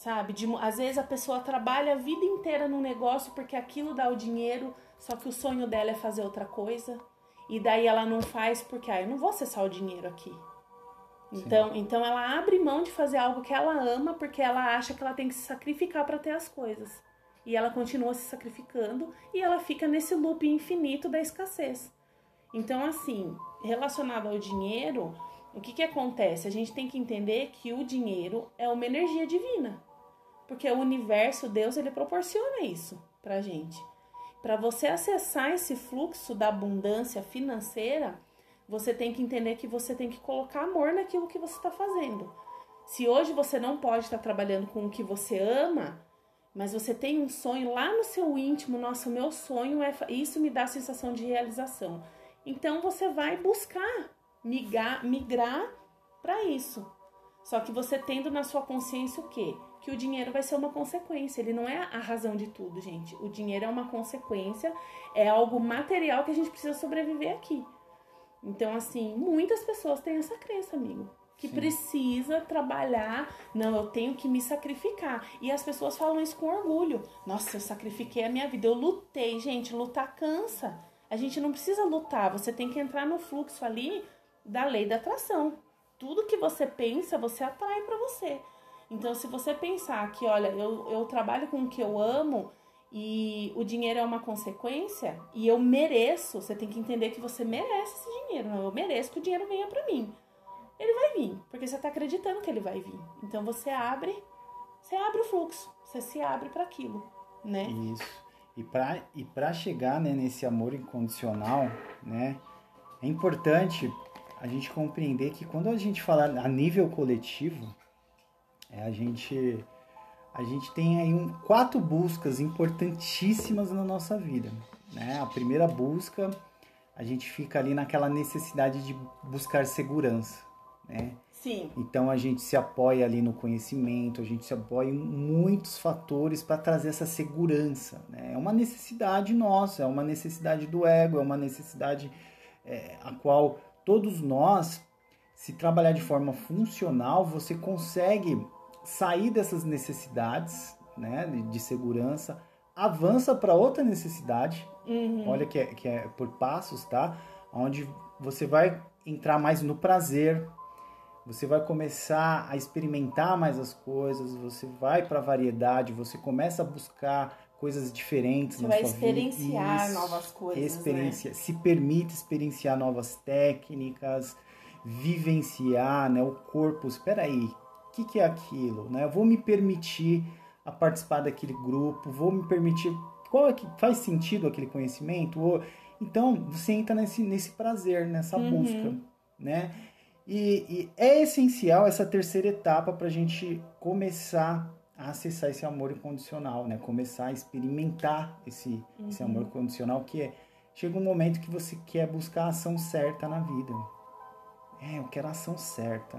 Sabe? De, às vezes a pessoa trabalha a vida inteira num negócio porque aquilo dá o dinheiro, só que o sonho dela é fazer outra coisa. E daí ela não faz porque, ah, eu não vou acessar o dinheiro aqui. Então, então ela abre mão de fazer algo que ela ama porque ela acha que ela tem que se sacrificar para ter as coisas. E ela continua se sacrificando e ela fica nesse loop infinito da escassez. Então, assim, relacionado ao dinheiro, o que, que acontece? A gente tem que entender que o dinheiro é uma energia divina. Porque o universo, Deus, ele proporciona isso pra gente. Para você acessar esse fluxo da abundância financeira, você tem que entender que você tem que colocar amor naquilo que você está fazendo. Se hoje você não pode estar trabalhando com o que você ama, mas você tem um sonho lá no seu íntimo, nossa, o meu sonho é isso me dá a sensação de realização. Então você vai buscar migrar, migrar para isso. Só que você tendo na sua consciência o quê? Que o dinheiro vai ser uma consequência, ele não é a razão de tudo, gente. O dinheiro é uma consequência, é algo material que a gente precisa sobreviver aqui. Então, assim, muitas pessoas têm essa crença, amigo. Que Sim. precisa trabalhar, não, eu tenho que me sacrificar. E as pessoas falam isso com orgulho. Nossa, eu sacrifiquei a minha vida, eu lutei. Gente, lutar cansa. A gente não precisa lutar, você tem que entrar no fluxo ali da lei da atração. Tudo que você pensa, você atrai para você. Então, se você pensar que, olha, eu, eu trabalho com o que eu amo e o dinheiro é uma consequência e eu mereço, você tem que entender que você merece esse dinheiro. Não, eu mereço que o dinheiro venha para mim. Ele vai vir, porque você está acreditando que ele vai vir. Então, você abre, você abre o fluxo, você se abre para aquilo, né? Isso. E para e pra chegar né, nesse amor incondicional, né, é importante a gente compreender que quando a gente fala a nível coletivo, é, a gente a gente tem aí um, quatro buscas importantíssimas na nossa vida. Né? A primeira busca, a gente fica ali naquela necessidade de buscar segurança. Né? Sim. Então a gente se apoia ali no conhecimento, a gente se apoia em muitos fatores para trazer essa segurança. Né? É uma necessidade nossa, é uma necessidade do ego, é uma necessidade é, a qual todos nós, se trabalhar de forma funcional, você consegue sair dessas necessidades né, de segurança, avança para outra necessidade. Uhum. Olha que é, que é por passos, tá? Onde você vai entrar mais no prazer, você vai começar a experimentar mais as coisas, você vai para a variedade, você começa a buscar coisas diferentes você na vai sua experienciar vida. novas coisas, experiência, né? se permite experienciar novas técnicas, vivenciar, né, o corpo. Espera aí, o que, que é aquilo, né? Eu vou me permitir a participar daquele grupo, vou me permitir qual é que faz sentido aquele conhecimento? Ou, então você entra nesse nesse prazer, nessa uhum. busca, né? E, e é essencial essa terceira etapa para a gente começar a acessar esse amor incondicional, né? Começar a experimentar esse, uhum. esse amor incondicional que é chega um momento que você quer buscar a ação certa na vida. É, eu quero a ação certa.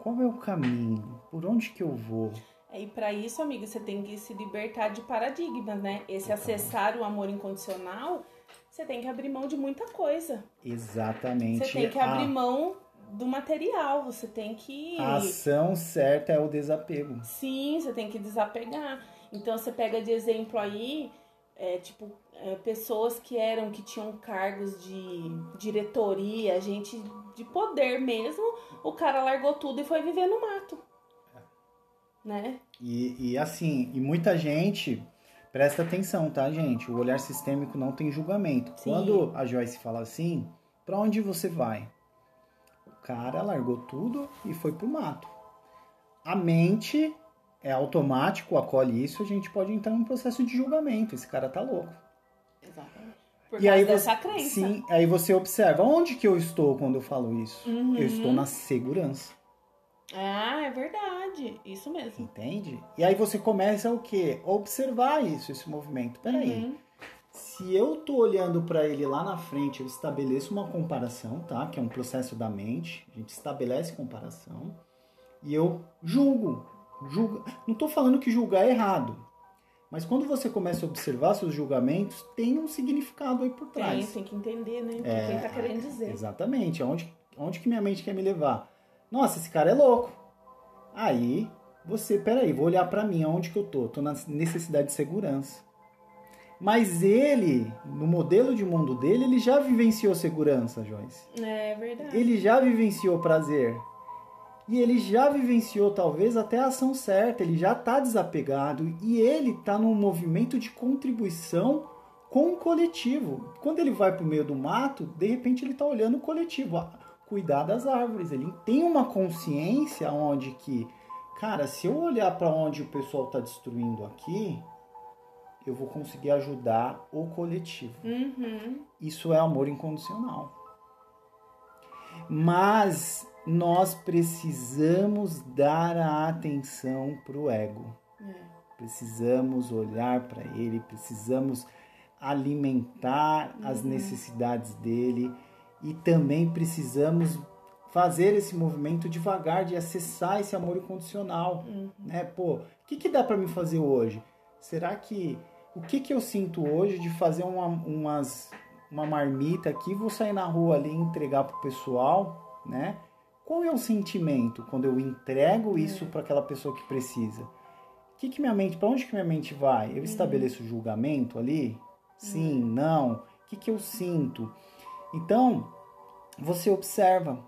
Qual é o caminho? Por onde que eu vou? É, e para isso, amigo, você tem que se libertar de paradigmas, né? Esse acessar o amor incondicional, você tem que abrir mão de muita coisa. Exatamente. Você tem que abrir mão do material, você tem que. A ação certa é o desapego. Sim, você tem que desapegar. Então você pega de exemplo aí, é, tipo, é, pessoas que eram, que tinham cargos de diretoria, gente de poder mesmo, o cara largou tudo e foi viver no mato. Né? E, e assim, e muita gente. Presta atenção, tá, gente? O olhar sistêmico não tem julgamento. Sim. Quando a Joyce fala assim, para onde você vai? Cara largou tudo e foi pro mato. A mente é automático, acolhe isso, a gente pode entrar num processo de julgamento. Esse cara tá louco. Exatamente. Por e aí dessa você, crença. Sim, aí você observa onde que eu estou quando eu falo isso. Uhum. Eu estou na segurança. Ah, é verdade. Isso mesmo. Entende? E aí você começa o quê? Observar isso, esse movimento. Peraí. Uhum. Se eu tô olhando para ele lá na frente, eu estabeleço uma comparação, tá? Que é um processo da mente. A gente estabelece comparação e eu julgo. julgo. Não tô falando que julgar é errado. Mas quando você começa a observar seus julgamentos, tem um significado aí por trás. Tem, tem que entender, né? O que é, ele tá querendo dizer. Exatamente. Onde, onde que minha mente quer me levar? Nossa, esse cara é louco. Aí Você, peraí, vou olhar para mim, aonde que eu tô? Tô na necessidade de segurança. Mas ele, no modelo de mundo dele, ele já vivenciou segurança, Joyce. É verdade. Ele já vivenciou prazer. E ele já vivenciou talvez até a ação certa, ele já está desapegado e ele está num movimento de contribuição com o coletivo. Quando ele vai para o meio do mato, de repente ele está olhando o coletivo, cuidar das árvores. Ele tem uma consciência onde que, cara, se eu olhar para onde o pessoal está destruindo aqui, eu vou conseguir ajudar o coletivo. Uhum. Isso é amor incondicional. Mas nós precisamos dar a atenção para o ego. É. Precisamos olhar para ele, precisamos alimentar uhum. as necessidades dele e também precisamos fazer esse movimento devagar de acessar esse amor incondicional, uhum. né? Pô, o que, que dá para mim fazer hoje? Será que o que, que eu sinto hoje de fazer uma, umas, uma marmita aqui, vou sair na rua ali e entregar pro pessoal, né? Qual é o sentimento quando eu entrego isso é. para aquela pessoa que precisa? Que que minha mente, para onde que minha mente vai? Eu uhum. estabeleço julgamento ali? Sim, uhum. não. O que que eu sinto? Então, você observa,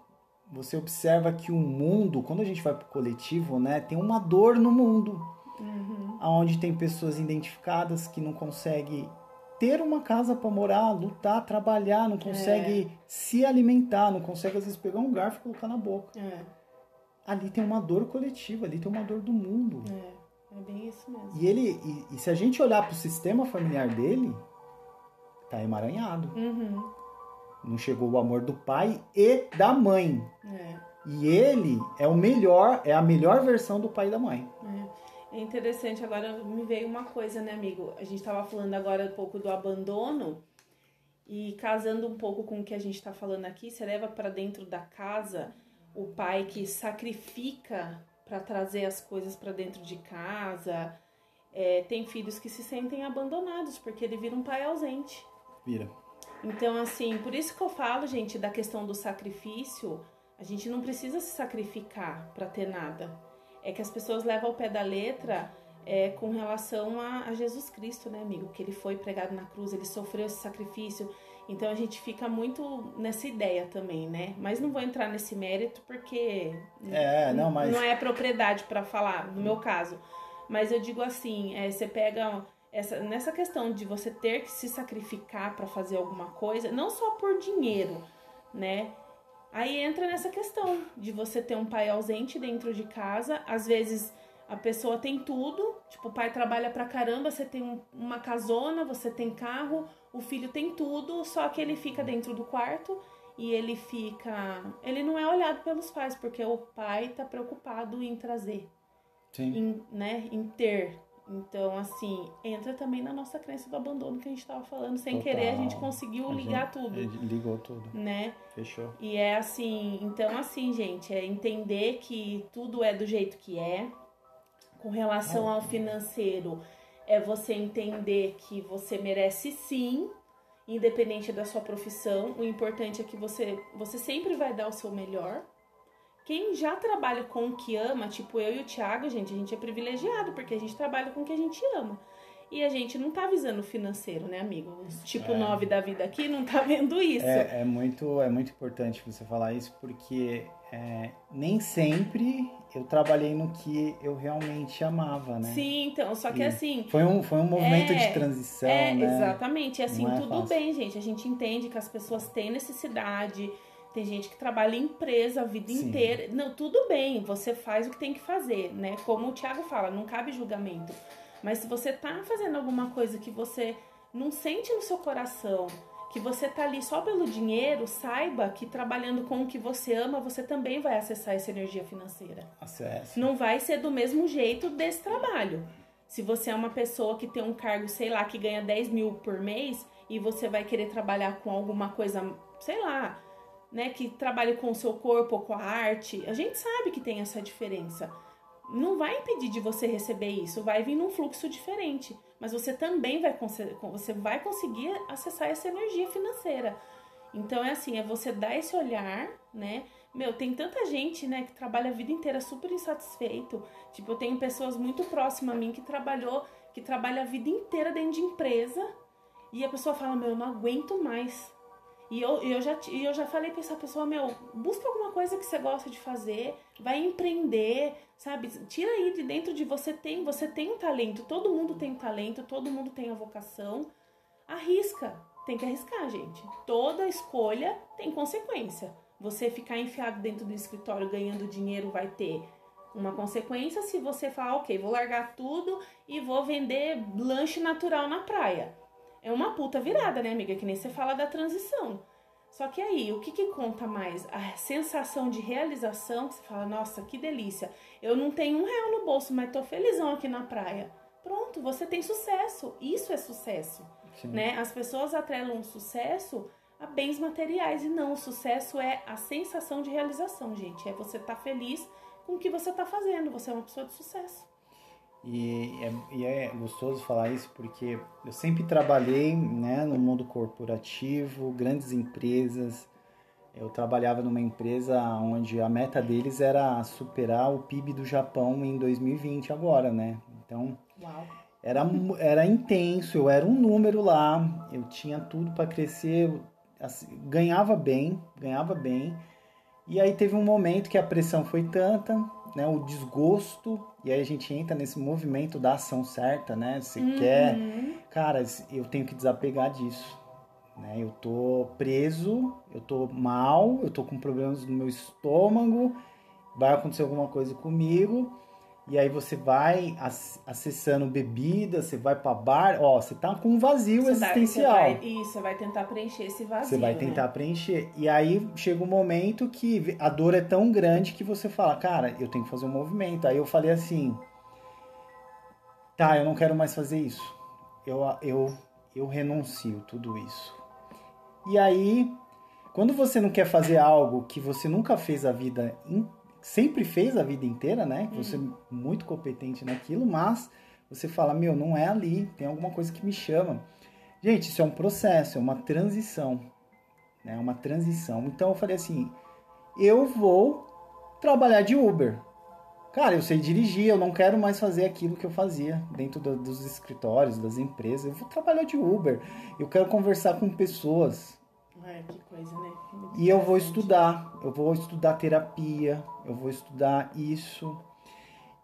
você observa que o mundo, quando a gente vai para o coletivo, né, tem uma dor no mundo, uhum. onde tem pessoas identificadas que não conseguem ter uma casa para morar, lutar, trabalhar, não consegue é. se alimentar, não consegue às vezes pegar um garfo e colocar na boca. É. Ali tem uma dor coletiva, ali tem uma dor do mundo. É, é bem isso mesmo. E ele, e, e se a gente olhar para o sistema familiar dele, tá emaranhado. Uhum. Não chegou o amor do pai e da mãe. É. E ele é o melhor, é a melhor versão do pai e da mãe. É. interessante, agora me veio uma coisa, né, amigo? A gente estava falando agora um pouco do abandono e casando um pouco com o que a gente está falando aqui, você leva para dentro da casa o pai que sacrifica para trazer as coisas para dentro de casa. É, tem filhos que se sentem abandonados porque ele vira um pai ausente. Vira. Então, assim, por isso que eu falo, gente, da questão do sacrifício. A gente não precisa se sacrificar para ter nada. É que as pessoas levam ao pé da letra é, com relação a, a, Jesus Cristo, né, amigo? Que ele foi pregado na cruz, ele sofreu esse sacrifício. Então a gente fica muito nessa ideia também, né? Mas não vou entrar nesse mérito porque é, não, mas... não é propriedade para falar, no meu caso. Mas eu digo assim, é, você pega essa, nessa questão de você ter que se sacrificar para fazer alguma coisa, não só por dinheiro, né? Aí entra nessa questão de você ter um pai ausente dentro de casa, às vezes a pessoa tem tudo, tipo, o pai trabalha pra caramba, você tem um, uma casona, você tem carro, o filho tem tudo, só que ele fica dentro do quarto e ele fica. Ele não é olhado pelos pais, porque o pai tá preocupado em trazer. Sim. Em, né, em ter. Então, assim, entra também na nossa crença do abandono que a gente estava falando. Sem Total. querer, a gente conseguiu a ligar gente, tudo. Ligou tudo. Né? Fechou. E é assim, então assim, gente, é entender que tudo é do jeito que é. Com relação ao financeiro, é você entender que você merece sim, independente da sua profissão. O importante é que você, você sempre vai dar o seu melhor quem já trabalha com o que ama, tipo eu e o Thiago, gente, a gente é privilegiado, porque a gente trabalha com o que a gente ama. E a gente não tá visando o financeiro, né, amigo? Os tipo é. 9 da vida aqui não tá vendo isso. É, é, muito, é muito importante você falar isso, porque é, nem sempre eu trabalhei no que eu realmente amava, né? Sim, então, só que e assim. Foi um, foi um movimento é, de transição. É, né? exatamente. E assim, é tudo fácil. bem, gente. A gente entende que as pessoas têm necessidade tem gente que trabalha em empresa a vida Sim. inteira. Não, tudo bem, você faz o que tem que fazer, né? Como o Thiago fala, não cabe julgamento. Mas se você tá fazendo alguma coisa que você não sente no seu coração, que você tá ali só pelo dinheiro, saiba que trabalhando com o que você ama, você também vai acessar essa energia financeira. Acesse. Não vai ser do mesmo jeito desse trabalho. Se você é uma pessoa que tem um cargo, sei lá, que ganha 10 mil por mês e você vai querer trabalhar com alguma coisa, sei lá, né, que trabalha com o seu corpo ou com a arte, a gente sabe que tem essa diferença. Não vai impedir de você receber isso, vai vir num fluxo diferente, mas você também vai, você vai conseguir acessar essa energia financeira. Então é assim, é você dar esse olhar, né, Meu, tem tanta gente, né, que trabalha a vida inteira super insatisfeito. Tipo, eu tenho pessoas muito próximas a mim que trabalhou, que trabalha a vida inteira dentro de empresa e a pessoa fala, meu, eu não aguento mais. E eu, eu, já, eu já falei pra essa pessoa, meu, busca alguma coisa que você gosta de fazer, vai empreender, sabe? Tira aí de dentro de você tem, você tem um talento, todo mundo tem um talento, todo mundo tem a vocação. Arrisca, tem que arriscar, gente. Toda escolha tem consequência. Você ficar enfiado dentro do escritório ganhando dinheiro vai ter uma consequência se você falar, ok, vou largar tudo e vou vender lanche natural na praia. É uma puta virada, né, amiga? Que nem você fala da transição. Só que aí, o que, que conta mais? A sensação de realização, que você fala, nossa, que delícia. Eu não tenho um real no bolso, mas tô felizão aqui na praia. Pronto, você tem sucesso. Isso é sucesso. Né? As pessoas atrelam sucesso a bens materiais e não, o sucesso é a sensação de realização, gente. É você estar tá feliz com o que você está fazendo. Você é uma pessoa de sucesso. E é, e é, gostoso falar isso porque eu sempre trabalhei né, no mundo corporativo, grandes empresas. Eu trabalhava numa empresa onde a meta deles era superar o PIB do Japão em 2020 agora, né? Então, Uau. era, era intenso, eu era um número lá, eu tinha tudo para crescer, assim, ganhava bem, ganhava bem. E aí teve um momento que a pressão foi tanta, né, o desgosto, e aí a gente entra nesse movimento da ação certa, né? Você uhum. quer, cara, eu tenho que desapegar disso. Né? Eu tô preso, eu tô mal, eu tô com problemas no meu estômago, vai acontecer alguma coisa comigo e aí você vai acessando bebida, você vai para bar, ó, você tá com um vazio você existencial. Vai, vai, isso, você vai tentar preencher esse vazio. Você vai né? tentar né? preencher. E aí chega um momento que a dor é tão grande que você fala, cara, eu tenho que fazer um movimento. Aí eu falei assim, tá, eu não quero mais fazer isso. Eu, eu, eu renuncio tudo isso. E aí, quando você não quer fazer algo que você nunca fez a vida inteira, sempre fez a vida inteira, né? Você é muito competente naquilo, mas você fala, meu, não é ali, tem alguma coisa que me chama. Gente, isso é um processo, é uma transição, né? Uma transição. Então eu falei assim, eu vou trabalhar de Uber. Cara, eu sei dirigir, eu não quero mais fazer aquilo que eu fazia dentro do, dos escritórios, das empresas. Eu vou trabalhar de Uber. Eu quero conversar com pessoas. É, que coisa, né? E eu vou estudar, eu vou estudar terapia, eu vou estudar isso.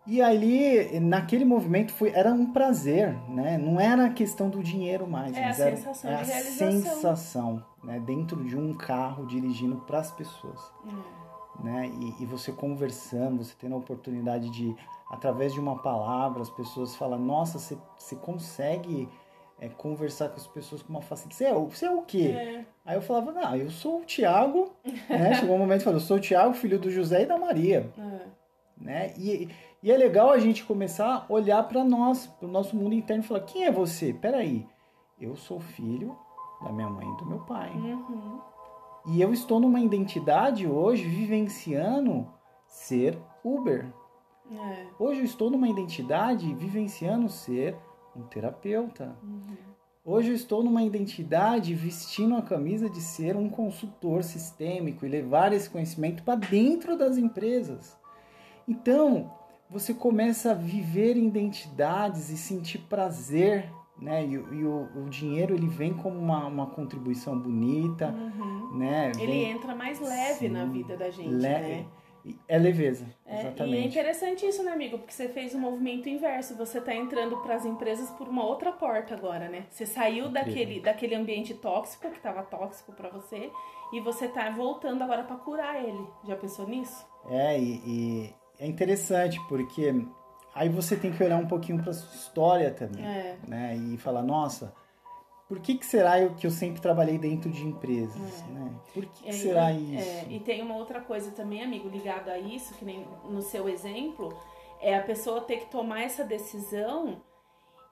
E ali, naquele movimento, foi, era um prazer, né? Não era a questão do dinheiro mais. É a era, sensação é de a sensação, né? Dentro de um carro, dirigindo para as pessoas. Hum. Né? E, e, você conversando, você tendo a oportunidade de, através de uma palavra, as pessoas falam, nossa, você, você consegue é, conversar com as pessoas com uma facilidade. Você é, você é o quê? É. Aí eu falava, não, eu sou o Tiago, né? Chegou um momento e falou, eu sou o Tiago, filho do José e da Maria. É. Né? E, e é legal a gente começar a olhar para nós, para o nosso mundo interno e falar, quem é você? Peraí, eu sou filho da minha mãe e do meu pai. Uhum. E eu estou numa identidade hoje vivenciando ser Uber. É. Hoje eu estou numa identidade vivenciando ser um terapeuta. Uhum. Hoje eu estou numa identidade vestindo a camisa de ser um consultor sistêmico e levar esse conhecimento para dentro das empresas. Então, você começa a viver identidades e sentir prazer, né? E, e o, o, dinheiro ele vem como uma, uma contribuição bonita, uhum. né? Vem... Ele entra mais leve Sim, na vida da gente, leve. né? É leveza, é, exatamente. E é interessante isso, né, amigo? Porque você fez o um movimento inverso. Você está entrando para as empresas por uma outra porta agora, né? Você saiu daquele, daquele ambiente tóxico, que estava tóxico para você, e você está voltando agora para curar ele. Já pensou nisso? É, e, e, é interessante, porque aí você tem que olhar um pouquinho para sua história também, é. né? E falar, nossa, por que, que será eu, que eu sempre trabalhei dentro de empresas, é. né? Por que, que é, será e, isso? É, e tem uma outra coisa também, amigo, ligado a isso, que nem no seu exemplo, é a pessoa ter que tomar essa decisão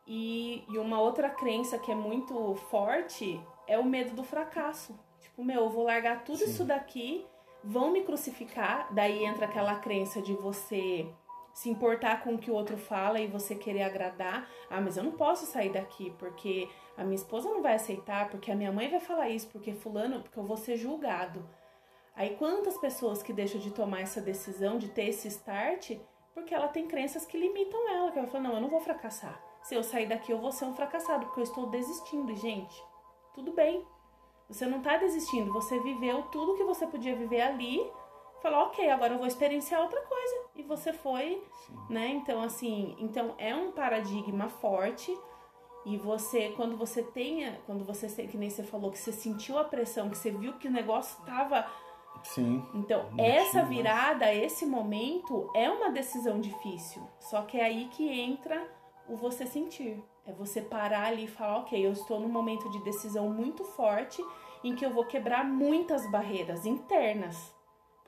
e, e uma outra crença que é muito forte é o medo do fracasso. Tipo, meu, eu vou largar tudo Sim. isso daqui, vão me crucificar, daí entra aquela crença de você se importar com o que o outro fala e você querer agradar. Ah, mas eu não posso sair daqui porque a minha esposa não vai aceitar, porque a minha mãe vai falar isso, porque fulano, porque eu vou ser julgado. Aí quantas pessoas que deixam de tomar essa decisão, de ter esse start, porque ela tem crenças que limitam ela, que ela fala, não, eu não vou fracassar. Se eu sair daqui, eu vou ser um fracassado, porque eu estou desistindo. E, gente, tudo bem. Você não está desistindo, você viveu tudo que você podia viver ali, falou, ok, agora eu vou experienciar outra coisa. E você foi, Sim. né? Então, assim, então é um paradigma forte. E você, quando você tenha, quando você, que nem você falou, que você sentiu a pressão, que você viu que o negócio estava Sim. Então, essa virada, esse momento é uma decisão difícil. Só que é aí que entra o você sentir. É você parar ali e falar, ok, eu estou num momento de decisão muito forte em que eu vou quebrar muitas barreiras internas.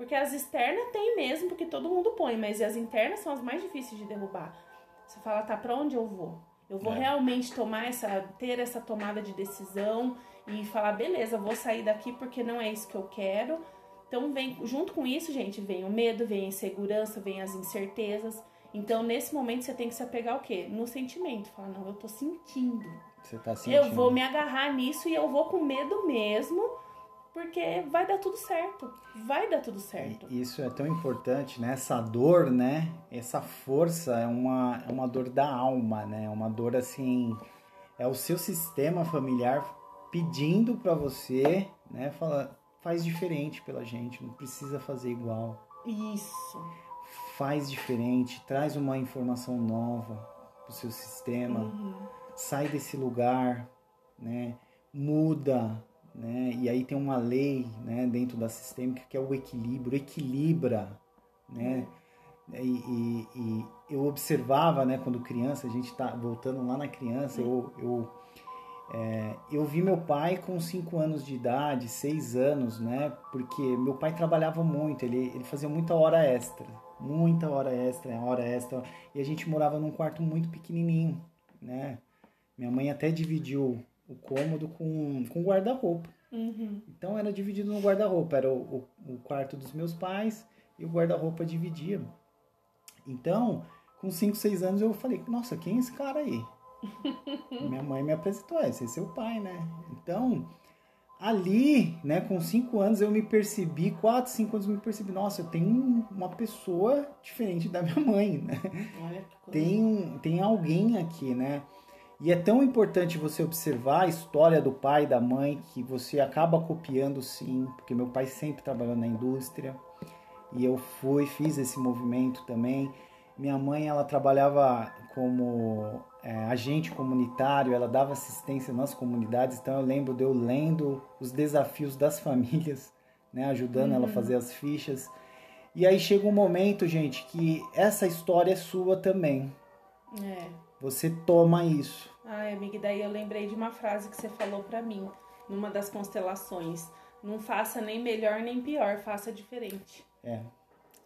Porque as externas tem mesmo, porque todo mundo põe, mas as internas são as mais difíceis de derrubar. Você fala, tá, pra onde eu vou? Eu vou é. realmente tomar essa, ter essa tomada de decisão e falar, beleza, vou sair daqui porque não é isso que eu quero então, vem junto com isso, gente, vem o medo, vem a insegurança, vem as incertezas. Então, nesse momento, você tem que se apegar ao quê? No sentimento. Falar, não, eu tô sentindo. Você tá sentindo. Eu vou me agarrar nisso e eu vou com medo mesmo, porque vai dar tudo certo. Vai dar tudo certo. Isso é tão importante, né? Essa dor, né? Essa força é uma, é uma dor da alma, né? É uma dor assim. É o seu sistema familiar pedindo para você, né? Fala, faz diferente pela gente, não precisa fazer igual. Isso. Faz diferente, traz uma informação nova pro seu sistema, uhum. sai desse lugar, né? Muda, né? E aí tem uma lei, né, dentro da sistêmica que é o equilíbrio, equilibra, né? E, e, e, eu observava, né, quando criança, a gente tá voltando lá na criança, eu, eu é, eu vi meu pai com 5 anos de idade, 6 anos, né? Porque meu pai trabalhava muito, ele, ele fazia muita hora extra, muita hora extra, hora extra. E a gente morava num quarto muito pequenininho, né? Minha mãe até dividiu o cômodo com, com guarda-roupa. Uhum. Então era dividido no guarda-roupa, era o, o, o quarto dos meus pais e o guarda-roupa dividia. Então, com 5, 6 anos eu falei, nossa, quem é esse cara aí? Minha mãe me apresentou, esse é seu pai, né? Então, ali, né, com cinco anos eu me percebi, quatro, cinco anos eu me percebi, nossa, eu tenho uma pessoa diferente da minha mãe, né? Tem, tem alguém aqui, né? E é tão importante você observar a história do pai e da mãe que você acaba copiando sim, porque meu pai sempre trabalhou na indústria e eu fui, fiz esse movimento também. Minha mãe, ela trabalhava como é, agente comunitário, ela dava assistência nas comunidades, então eu lembro de eu lendo os desafios das famílias, né, ajudando uhum. ela a uhum. fazer as fichas. E aí chega um momento, gente, que essa história é sua também. É. Você toma isso. Ai, amiga, daí eu lembrei de uma frase que você falou para mim, numa das constelações. Não faça nem melhor nem pior, faça diferente. É.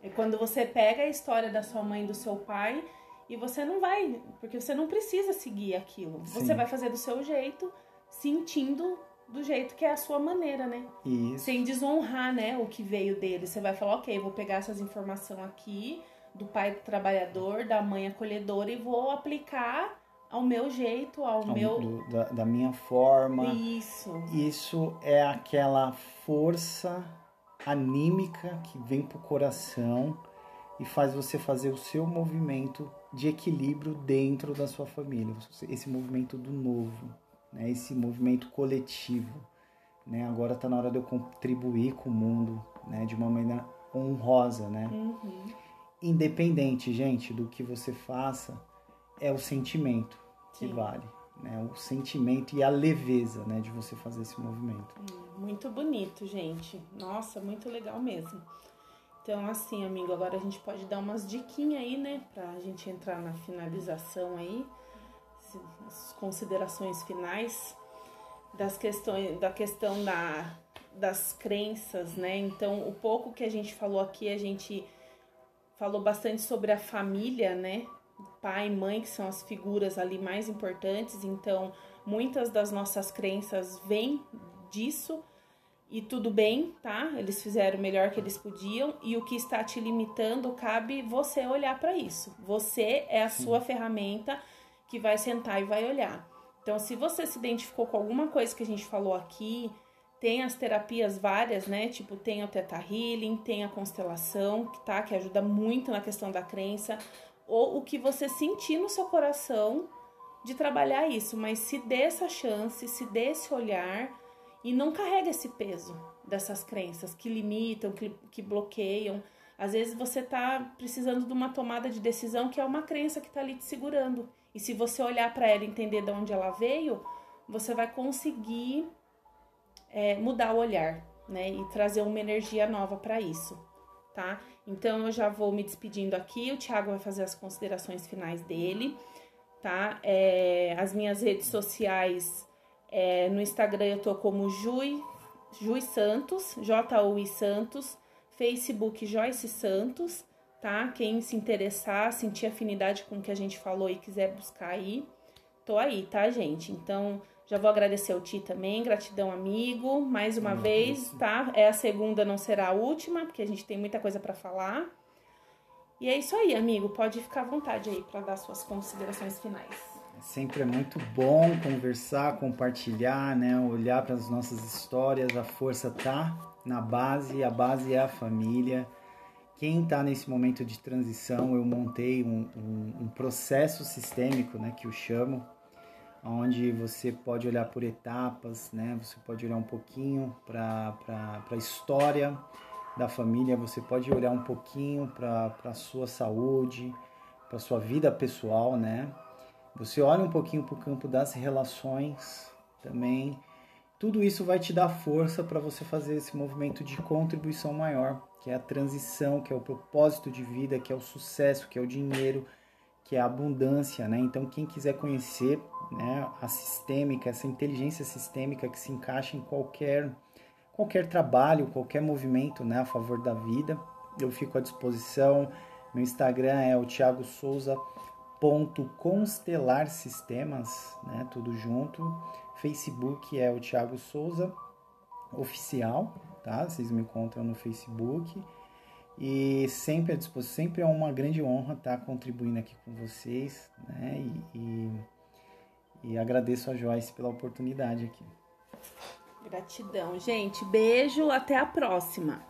É quando você pega a história da sua mãe e do seu pai e você não vai, porque você não precisa seguir aquilo. Sim. Você vai fazer do seu jeito, sentindo do jeito que é a sua maneira, né? Isso. Sem desonrar, né, o que veio dele. Você vai falar, ok, vou pegar essas informações aqui do pai trabalhador, da mãe acolhedora e vou aplicar ao meu jeito, ao, ao meu do, da, da minha forma. Isso. Isso é aquela força anímica que vem pro coração e faz você fazer o seu movimento de equilíbrio dentro da sua família, esse movimento do novo, né? esse movimento coletivo. Né? Agora está na hora de eu contribuir com o mundo né? de uma maneira honrosa. Né? Uhum. Independente, gente, do que você faça, é o sentimento Sim. que vale. Né? O sentimento e a leveza né? de você fazer esse movimento. Hum, muito bonito, gente. Nossa, muito legal mesmo. Então, assim, amigo, agora a gente pode dar umas diquinhas aí, né? Pra gente entrar na finalização aí, as considerações finais das questões, da questão da, das crenças, né? Então, o pouco que a gente falou aqui, a gente falou bastante sobre a família, né? Pai e mãe, que são as figuras ali mais importantes. Então, muitas das nossas crenças vêm disso e tudo bem, tá? Eles fizeram o melhor que eles podiam e o que está te limitando cabe você olhar para isso. Você é a Sim. sua ferramenta que vai sentar e vai olhar. Então, se você se identificou com alguma coisa que a gente falou aqui, Tem as terapias várias, né? Tipo, tem o Teta Healing, tem a constelação, tá? Que ajuda muito na questão da crença. Ou o que você sentir no seu coração de trabalhar isso. Mas se dê essa chance, se dê esse olhar e não carrega esse peso dessas crenças que limitam, que, que bloqueiam. Às vezes você tá precisando de uma tomada de decisão que é uma crença que tá ali te segurando. E se você olhar para ela e entender de onde ela veio, você vai conseguir é, mudar o olhar, né? E trazer uma energia nova para isso, tá? Então eu já vou me despedindo aqui. O Thiago vai fazer as considerações finais dele, tá? É, as minhas redes sociais é, no Instagram eu tô como Jui, Jui Santos, J-U-I Santos, Facebook Joyce Santos, tá? Quem se interessar, sentir afinidade com o que a gente falou e quiser buscar aí, tô aí, tá, gente? Então, já vou agradecer ao Ti também, gratidão, amigo, mais uma vez, tá? É a segunda, não será a última, porque a gente tem muita coisa para falar. E é isso aí, amigo, pode ficar à vontade aí para dar suas considerações finais. Sempre é muito bom conversar, compartilhar, né? Olhar para as nossas histórias. A força tá na base, a base é a família. Quem está nesse momento de transição, eu montei um, um, um processo sistêmico, né, que eu chamo, onde você pode olhar por etapas, né? Você pode olhar um pouquinho para a história da família, você pode olhar um pouquinho para a sua saúde, para sua vida pessoal, né? Você olha um pouquinho para o campo das relações também. Tudo isso vai te dar força para você fazer esse movimento de contribuição maior, que é a transição, que é o propósito de vida, que é o sucesso, que é o dinheiro, que é a abundância, né? Então, quem quiser conhecer né, a sistêmica, essa inteligência sistêmica que se encaixa em qualquer, qualquer trabalho, qualquer movimento né, a favor da vida, eu fico à disposição. Meu Instagram é o Thiago Souza ponto sistemas, né, tudo junto. Facebook é o Thiago Souza oficial, tá? Vocês me encontram no Facebook. E sempre à disposição, sempre é uma grande honra estar contribuindo aqui com vocês, né? E, e, e agradeço a Joyce pela oportunidade aqui. Gratidão, gente. Beijo, até a próxima.